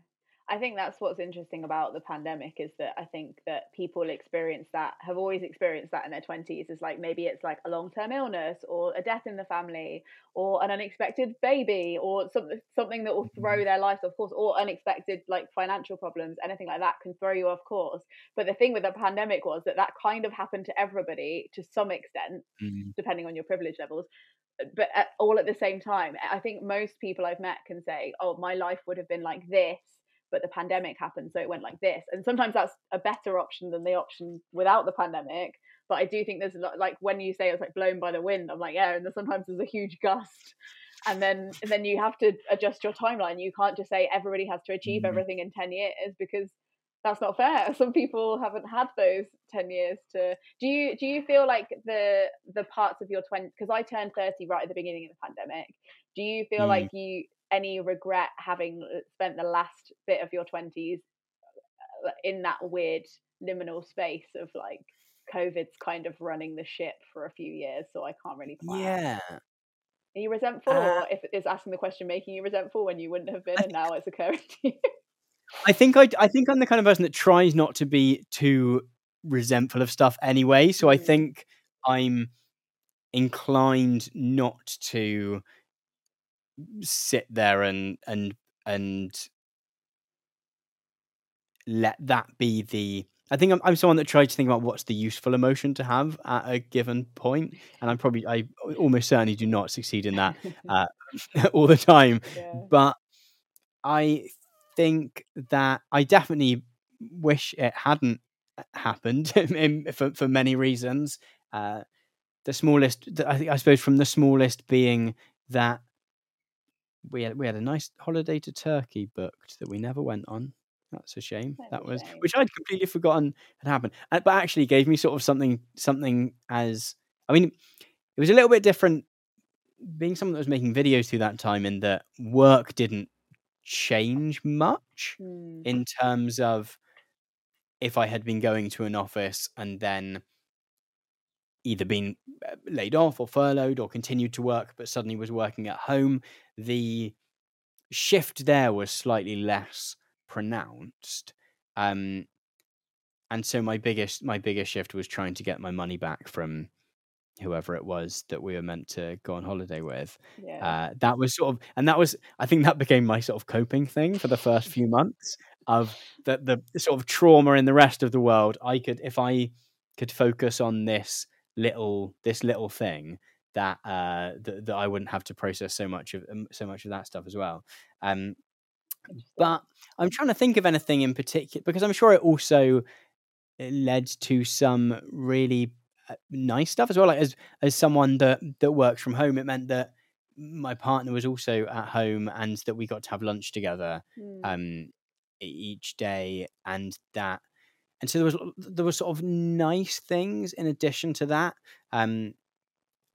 I think that's what's interesting about the pandemic is that I think that people experience that have always experienced that in their 20s is like maybe it's like a long-term illness or a death in the family or an unexpected baby or something something that will throw mm-hmm. their life off course or unexpected like financial problems anything like that can throw you off course but the thing with the pandemic was that that kind of happened to everybody to some extent mm-hmm. depending on your privilege levels but at, all at the same time i think most people i've met can say oh my life would have been like this but the pandemic happened so it went like this. And sometimes that's a better option than the option without the pandemic but i do think there's a lot like when you say it's like blown by the wind i'm like yeah and sometimes there's a huge gust. And then and then you have to adjust your timeline. You can't just say everybody has to achieve mm-hmm. everything in 10 years because that's not fair some people haven't had those 10 years to do you do you feel like the the parts of your 20 because i turned 30 right at the beginning of the pandemic do you feel mm. like you any regret having uh, spent the last bit of your 20s uh, in that weird liminal space of like COVID's kind of running the ship for a few years, so I can't really plan. Yeah. Are you resentful, uh, or if is asking the question making you resentful when you wouldn't have been, and now it's occurring to you? I think I, I think I'm the kind of person that tries not to be too resentful of stuff anyway. So mm. I think I'm inclined not to sit there and and and let that be the I think I'm, I'm someone that tries to think about what's the useful emotion to have at a given point, and I'm probably I almost certainly do not succeed in that uh, all the time. Yeah. But I think that I definitely wish it hadn't uh, happened for for many reasons. Uh, the smallest, I think, I suppose, from the smallest being that we had we had a nice holiday to Turkey booked that we never went on. That's a shame. That's that was shame. which I'd completely forgotten had happened, uh, but actually gave me sort of something something as I mean, it was a little bit different being someone that was making videos through that time in that work didn't change much mm. in terms of if I had been going to an office and then either been uh, laid off or furloughed or continued to work but suddenly was working at home the shift there was slightly less pronounced um and so my biggest my biggest shift was trying to get my money back from whoever it was that we were meant to go on holiday with yeah. uh, that was sort of and that was i think that became my sort of coping thing for the first few months of the the sort of trauma in the rest of the world i could if i could focus on this little this little thing that uh that, that I wouldn't have to process so much of um, so much of that stuff as well. Um, but I'm trying to think of anything in particular because I'm sure it also led to some really nice stuff as well. Like as as someone that that works from home, it meant that my partner was also at home and that we got to have lunch together mm. um each day and that and so there was there were sort of nice things in addition to that. Um,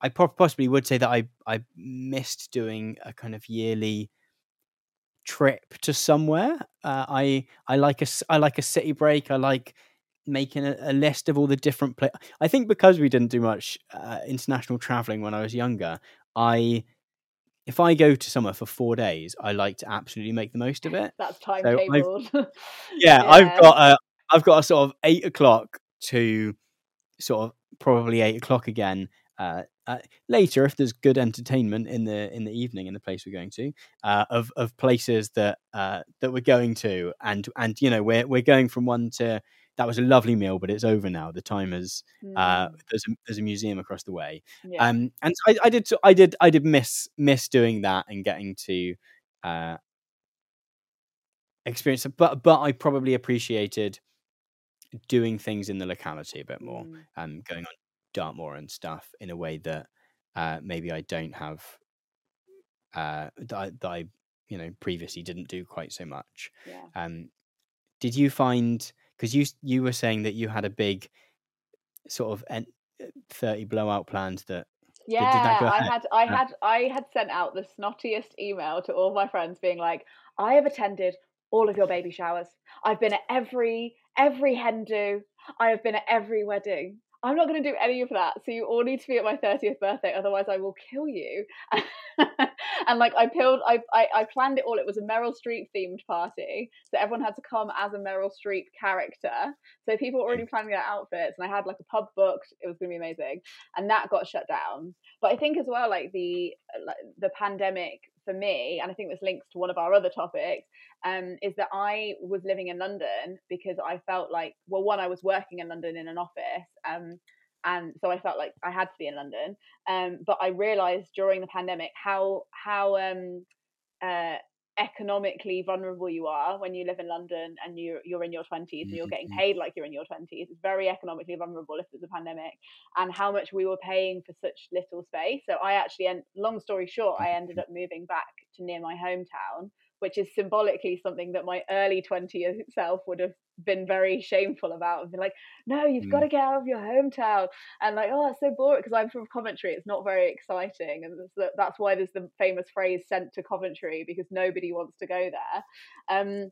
I possibly would say that I I missed doing a kind of yearly trip to somewhere. Uh, I I like a I like a city break. I like making a, a list of all the different places. I think because we didn't do much uh, international traveling when I was younger, I if I go to somewhere for four days, I like to absolutely make the most of it. That's timetabled. So yeah, yeah, I've got a I've got a sort of eight o'clock to sort of probably eight o'clock again. Uh, uh, later, if there's good entertainment in the in the evening in the place we're going to, uh, of of places that uh, that we're going to, and and you know we're we're going from one to that was a lovely meal, but it's over now. The time is uh, mm. there's a there's a museum across the way, yeah. um, and so I, I did I did I did miss miss doing that and getting to uh, experience it, but but I probably appreciated doing things in the locality a bit more, mm. um, going on Dartmoor and stuff in a way that uh, maybe I don't have uh, that I, that I you know previously didn't do quite so much. Yeah. Um, did you find because you you were saying that you had a big sort of en- uh, thirty blowout plans that yeah, did, did I had I had I had sent out the snottiest email to all my friends being like, I have attended all of your baby showers. I've been at every every hen do. I have been at every wedding. I'm not going to do any of that. So you all need to be at my 30th birthday, otherwise I will kill you. and like I pilled, I, I, I planned it all. It was a Meryl Streep themed party, so everyone had to come as a Meryl Streep character. So people were already planning their outfits, and I had like a pub booked. It was going to be amazing, and that got shut down. But I think as well, like the like, the pandemic for me, and I think this links to one of our other topics, um, is that I was living in London because I felt like, well, one, I was working in London in an office, um, and so I felt like I had to be in London. Um, but I realised during the pandemic how how um, uh, economically vulnerable you are when you live in London and you're you're in your twenties and you're getting mm-hmm. paid like you're in your twenties. It's very economically vulnerable if there's a pandemic, and how much we were paying for such little space. So I actually, and long story short, I ended up moving back to near my hometown which is symbolically something that my early 20s self would have been very shameful about and been like, no, you've mm. got to get out of your hometown. And like, oh, it's so boring because I'm from Coventry. It's not very exciting. And that's why there's the famous phrase sent to Coventry because nobody wants to go there. Um,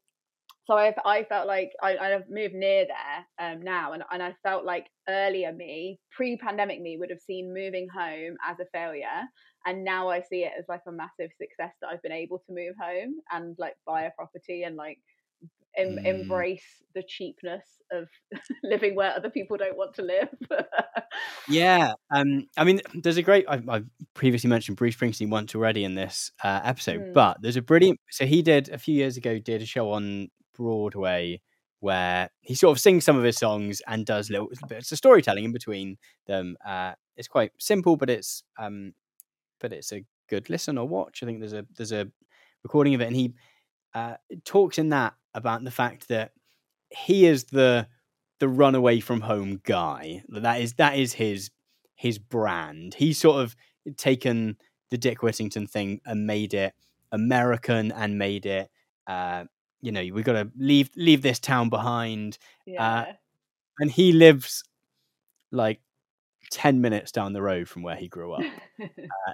so I, I felt like I, I've moved near there um, now, and, and I felt like earlier me, pre-pandemic me, would have seen moving home as a failure, and now I see it as like a massive success that I've been able to move home and like buy a property and like em- mm. embrace the cheapness of living where other people don't want to live. yeah, um, I mean, there's a great. I, have previously mentioned Bruce Springsteen once already in this uh, episode, mm. but there's a brilliant. So he did a few years ago did a show on Broadway where he sort of sings some of his songs and does little bits of storytelling in between them. Uh, it's quite simple, but it's um, but it's a good listen or watch. I think there's a there's a recording of it, and he uh, talks in that about the fact that he is the the runaway from home guy. That is that is his his brand. He's sort of taken the Dick Whittington thing and made it American and made it uh, you know we've got to leave leave this town behind. Uh, yeah. Uh, and he lives like 10 minutes down the road from where he grew up. uh,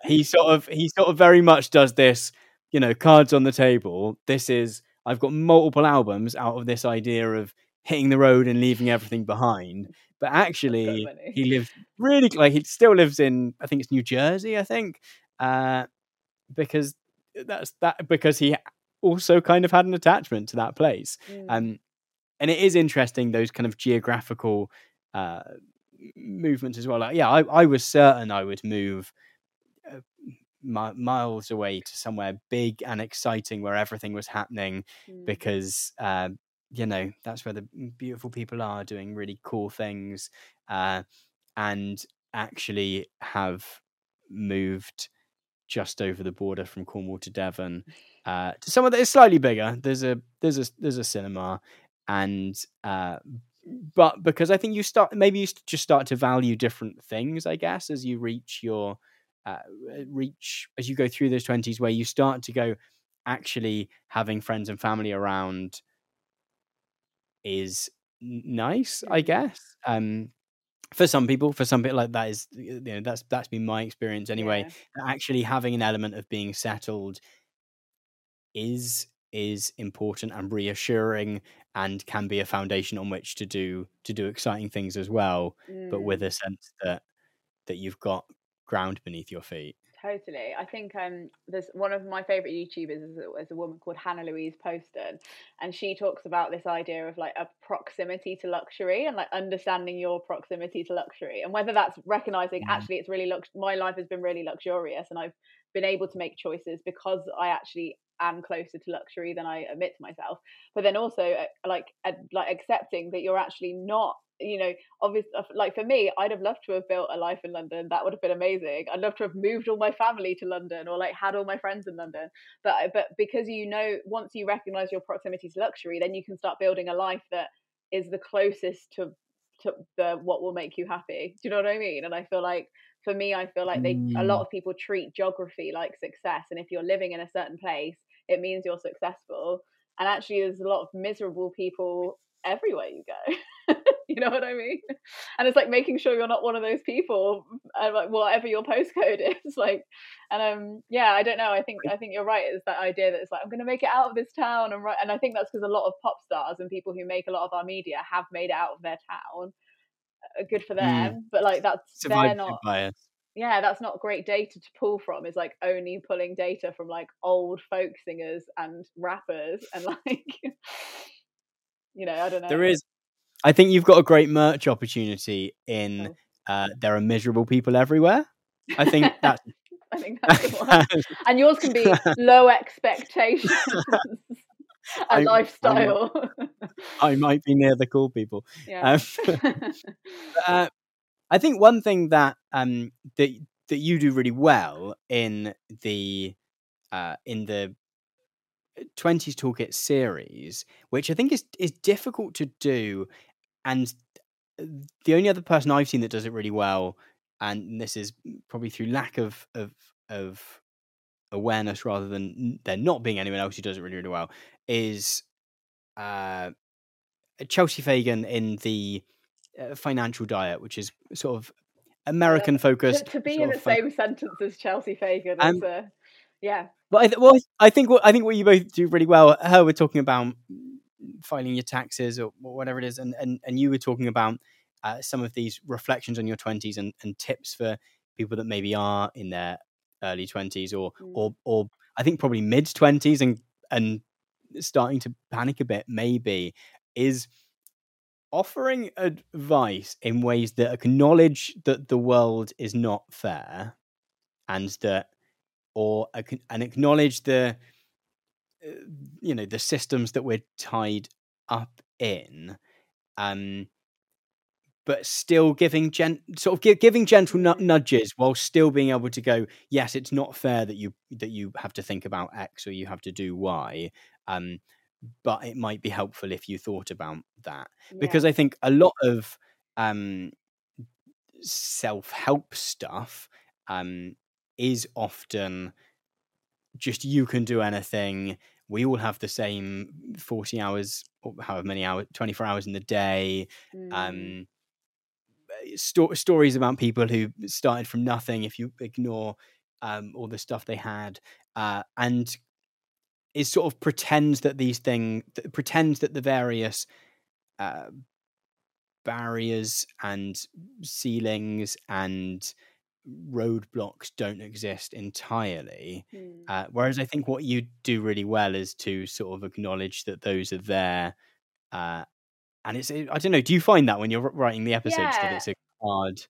he sort of he sort of very much does this, you know, cards on the table. This is I've got multiple albums out of this idea of hitting the road and leaving everything behind. But actually, he lives really like he still lives in I think it's New Jersey, I think, uh, because that's that because he also kind of had an attachment to that place. Mm. Um, and it is interesting those kind of geographical uh, movements as well. Like, yeah, I, I was certain I would move uh, mi- miles away to somewhere big and exciting where everything was happening mm. because uh, you know that's where the beautiful people are doing really cool things uh, and actually have moved just over the border from Cornwall to Devon uh, to somewhere that is slightly bigger. There's a there's a there's a cinema and uh, but because I think you start maybe you just start to value different things, I guess, as you reach your uh, reach as you go through those twenties, where you start to go actually having friends and family around is nice, I mm-hmm. guess. Um, for some people, for some people, like that is you know that's that's been my experience anyway. Yeah. Actually, having an element of being settled is is important and reassuring and can be a foundation on which to do to do exciting things as well mm. but with mm. a sense that that you've got ground beneath your feet totally i think um there's one of my favorite youtubers is a, is a woman called hannah louise poston and she talks about this idea of like a proximity to luxury and like understanding your proximity to luxury and whether that's recognizing mm. actually it's really lux- my life has been really luxurious and i've been able to make choices because i actually am closer to luxury than I admit to myself. But then also uh, like uh, like accepting that you're actually not you know, obviously, uh, like for me, I'd have loved to have built a life in London. That would have been amazing. I'd love to have moved all my family to London or like had all my friends in London. But but because you know, once you recognize your proximity to luxury, then you can start building a life that is the closest to to the what will make you happy. Do you know what I mean? And I feel like for me, I feel like they mm. a lot of people treat geography like success, and if you're living in a certain place, it means you're successful. And actually, there's a lot of miserable people everywhere you go. you know what I mean? And it's like making sure you're not one of those people, uh, like whatever your postcode is. Like, and um, yeah, I don't know. I think I think you're right. It's that idea that it's like I'm going to make it out of this town, and right. And I think that's because a lot of pop stars and people who make a lot of our media have made it out of their town. uh, good for mm. them. Mm. But like that's they're not. Bias. Yeah, that's not great data to pull from. Is like only pulling data from like old folk singers and rappers and like, you know, I don't know. There is. I think you've got a great merch opportunity in. Oh. Uh, there are miserable people everywhere. I think that I think that's the one. and yours can be low expectations. a lifestyle. I, I, might be near the cool people. Yeah. Um, uh, I think one thing that um that that you do really well in the uh in the 20s toolkit series which i think is is difficult to do and the only other person i've seen that does it really well and this is probably through lack of of of awareness rather than there not being anyone else who does it really really well is uh, Chelsea Fagan in the uh, Financial Diet, which is sort of American focused. to, to, be in the same sentence as Chelsea Fagan um, is, uh, yeah. But I th- well, I think what I think what you both do really well. Her, we're talking about filing your taxes or whatever it is, and and, and you were talking about uh, some of these reflections on your twenties and, and tips for people that maybe are in their early twenties or mm. or or I think probably mid twenties and and starting to panic a bit maybe is offering advice in ways that acknowledge that the world is not fair and that or and acknowledge the uh, you know the systems that we're tied up in um but still giving gen- sort of giving gentle nudges while still being able to go yes it's not fair that you that you have to think about x or you have to do y um, but it might be helpful if you thought about that yeah. because I think a lot of um, self help stuff um, is often just you can do anything. We all have the same 40 hours or however many hours, 24 hours in the day. Mm. Um, eh, sto- stories about people who started from nothing if you ignore um, all the stuff they had. Uh, and is sort of pretends that these things pretends that the various uh, barriers and ceilings and roadblocks don't exist entirely. Mm. Uh, whereas I think what you do really well is to sort of acknowledge that those are there. Uh, and it's, I don't know, do you find that when you're writing the episodes yeah. that it's a hard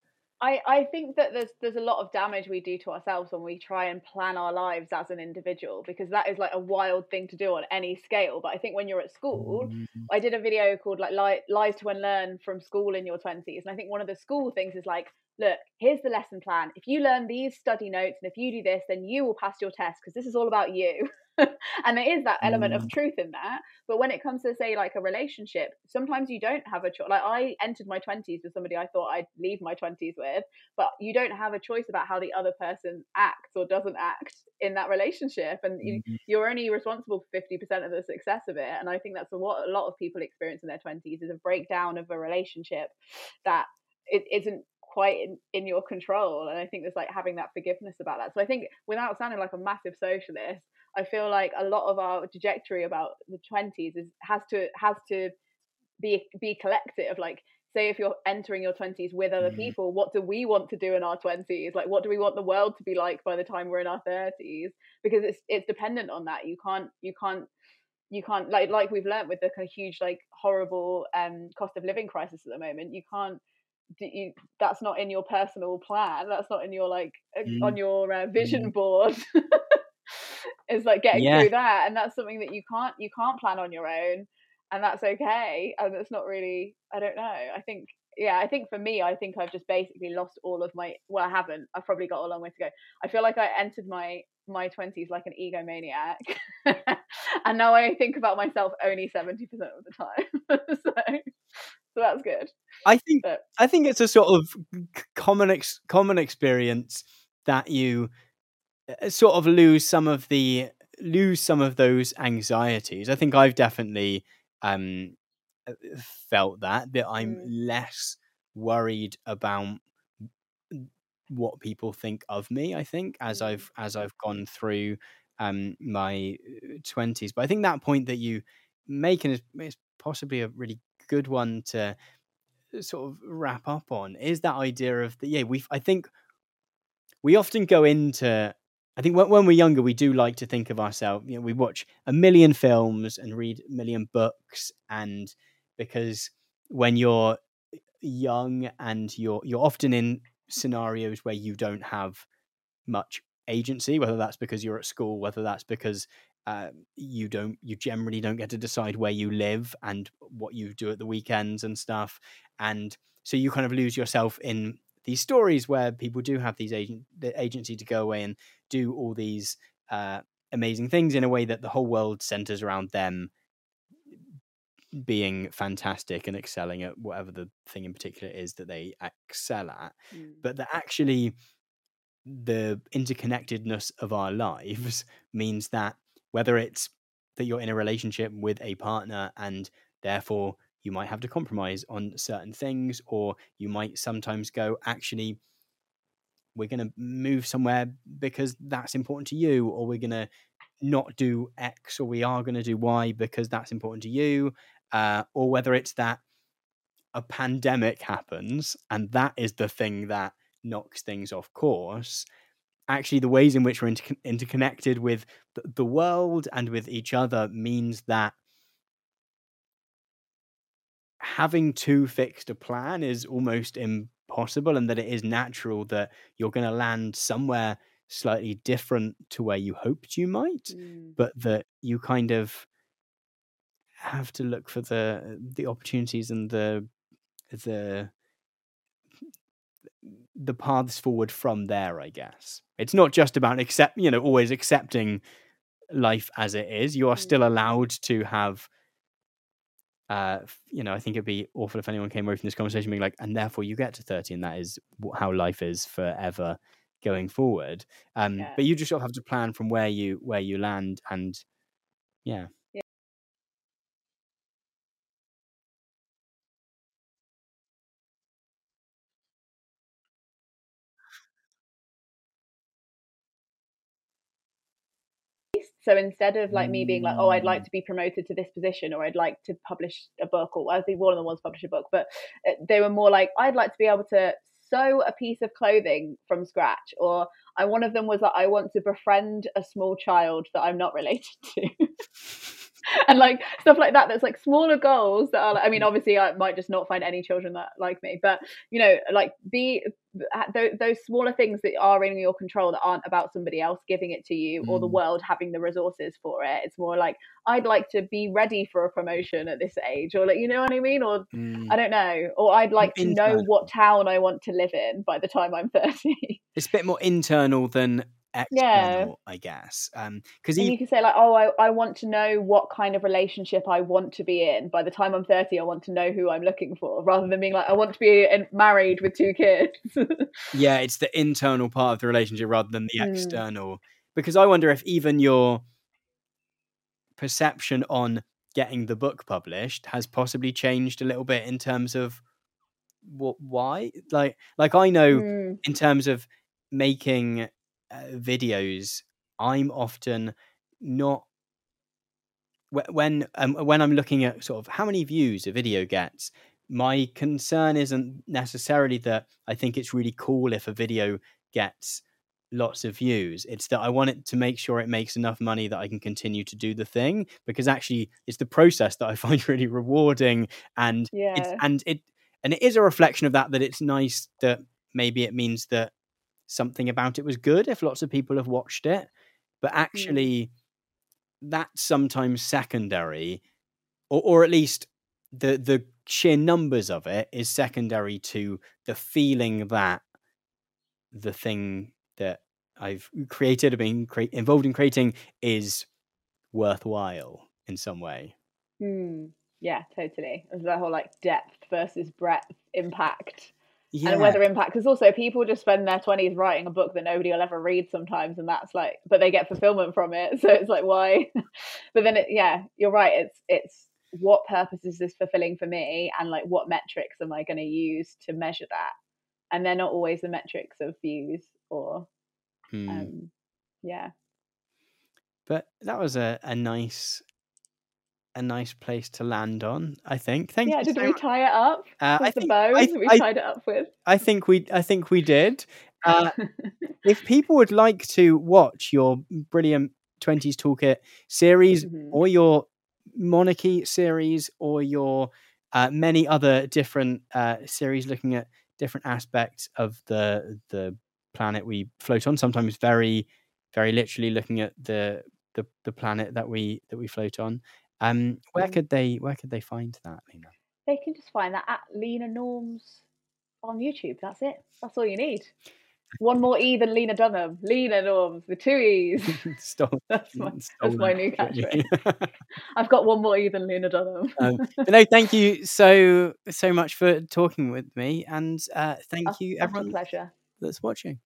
I, I think that there's there's a lot of damage we do to ourselves when we try and plan our lives as an individual because that is like a wild thing to do on any scale. But I think when you're at school, mm-hmm. I did a video called like lies to unlearn from school in your twenties, and I think one of the school things is like look, here's the lesson plan. If you learn these study notes and if you do this, then you will pass your test because this is all about you. and there is that element mm. of truth in that. But when it comes to say like a relationship, sometimes you don't have a choice. Like I entered my twenties with somebody I thought I'd leave my twenties with, but you don't have a choice about how the other person acts or doesn't act in that relationship, and mm-hmm. you, are only responsible for fifty percent of the success of it. And I think that's what a lot of people experience in their twenties is a breakdown of a relationship that it isn't quite in, in your control and i think there's like having that forgiveness about that so i think without sounding like a massive socialist i feel like a lot of our trajectory about the 20s is has to has to be be collective like say if you're entering your 20s with other mm. people what do we want to do in our 20s like what do we want the world to be like by the time we're in our 30s because it's it's dependent on that you can't you can't you can't like like we've learned with the kind of huge like horrible um cost of living crisis at the moment you can't you, that's not in your personal plan that's not in your like mm. on your uh, vision mm. board it's like getting yeah. through that and that's something that you can't you can't plan on your own and that's okay and it's not really i don't know i think yeah i think for me i think i've just basically lost all of my well i haven't i've probably got a long way to go i feel like i entered my my 20s like an egomaniac and now i think about myself only 70% of the time so so that's good. I think but, I think it's a sort of common ex- common experience that you sort of lose some of the lose some of those anxieties. I think I've definitely um, uh, felt that that I'm mm. less worried about what people think of me. I think as mm. I've as I've gone through um, my uh, twenties, but I think that point that you make and is, is possibly a really good one to sort of wrap up on is that idea of the yeah we I think we often go into I think when, when we're younger we do like to think of ourselves you know we watch a million films and read a million books and because when you're young and you're you're often in scenarios where you don't have much agency whether that's because you're at school whether that's because uh, you don't you generally don't get to decide where you live and what you do at the weekends and stuff and so you kind of lose yourself in these stories where people do have these agent the agency to go away and do all these uh, amazing things in a way that the whole world centers around them being fantastic and excelling at whatever the thing in particular is that they excel at mm. but that actually the interconnectedness of our lives means that whether it's that you're in a relationship with a partner and therefore you might have to compromise on certain things, or you might sometimes go, actually, we're going to move somewhere because that's important to you, or we're going to not do X, or we are going to do Y because that's important to you, uh, or whether it's that a pandemic happens and that is the thing that knocks things off course actually the ways in which we're inter- interconnected with the world and with each other means that having too fixed a plan is almost impossible and that it is natural that you're going to land somewhere slightly different to where you hoped you might mm. but that you kind of have to look for the the opportunities and the the the paths forward from there i guess it's not just about accept you know always accepting life as it is you are still mm. allowed to have uh you know i think it'd be awful if anyone came away from this conversation being like and therefore you get to 30 and that is how life is forever going forward um yeah. but you just sort of have to plan from where you where you land and yeah So instead of like me being like, oh, I'd like to be promoted to this position or I'd like to publish a book, or I think one of them to publish a book, but uh, they were more like, I'd like to be able to sew a piece of clothing from scratch, or I one of them was like, I want to befriend a small child that I'm not related to. and like stuff like that that's like smaller goals that are like, i mean obviously i might just not find any children that like me but you know like be those smaller things that are in your control that aren't about somebody else giving it to you mm. or the mm. world having the resources for it it's more like i'd like to be ready for a promotion at this age or like you know what i mean or mm. i don't know or i'd like to know what town i want to live in by the time i'm 30 it's a bit more internal than external, yeah. I guess. Um, because you can say like, oh, I, I want to know what kind of relationship I want to be in. By the time I'm 30, I want to know who I'm looking for, rather than being like, I want to be in, married with two kids. yeah, it's the internal part of the relationship rather than the mm. external. Because I wonder if even your perception on getting the book published has possibly changed a little bit in terms of what why like like i know mm. in terms of making uh, videos, I'm often not when um, when I'm looking at sort of how many views a video gets. My concern isn't necessarily that I think it's really cool if a video gets lots of views. It's that I want it to make sure it makes enough money that I can continue to do the thing because actually it's the process that I find really rewarding and yeah. it's and it and it is a reflection of that that it's nice that maybe it means that something about it was good if lots of people have watched it. But hmm. actually, mm. that's sometimes secondary, or, or at least the the sheer numbers of it is secondary to the feeling that the thing that I've created or been cre- involved in creating is worthwhile in some way. Mm. Yeah, totally. The whole like depth versus breadth impact yeah. and whether impact because also people just spend their 20s writing a book that nobody will ever read sometimes and that's like but they get fulfillment from it so it's like why but then it yeah you're right it's it's what purpose is this fulfilling for me and like what metrics am i going to use to measure that and they're not always the metrics of views or hmm. um yeah but that was a, a nice a nice place to land on. I think. Thank yeah, you. did so we tie it up Uh, with I the think, bows I, we I, tied it up with? I think we. I think we did. Uh, if people would like to watch your brilliant 20s toolkit series Mhm. or your monarchy series or your uh, many other different uh, series looking at different aspects of the the planet we float on sometimes very very literally looking at the the, the planet that we that we float on um where Mm. could they where could they find that Leena? They can just find that at Leena Norms on YouTube. That's it. That's all you need. One more E than Lena Dunham. Leena Norms the two E's. Stop. That's my, that's my new that from me. catchphrase. I've got one more E than Lena Dunham. um, no, thank you so so much for talking with me, and uh, thank That's you everyone pleasure. that's watching.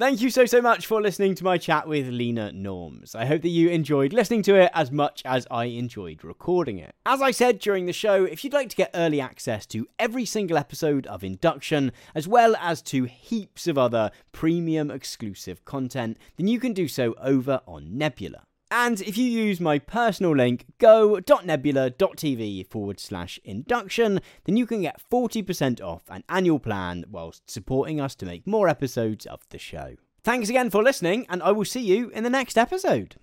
Thank you so, so much for listening to my chat with Leena Norms. I hope that you enjoyed listening to it as much as I enjoyed recording it. As I said during the show, if you'd like to get early access to every single episode of Induction, as well as to heaps of other premium exclusive content, then you can do so over on Nebula. And if you use my personal link, go.nebula.tv forward slash induction, then you can get 40% off an annual plan whilst supporting us to make more episodes of the show. Thanks again for listening, and I will see you in the next episode.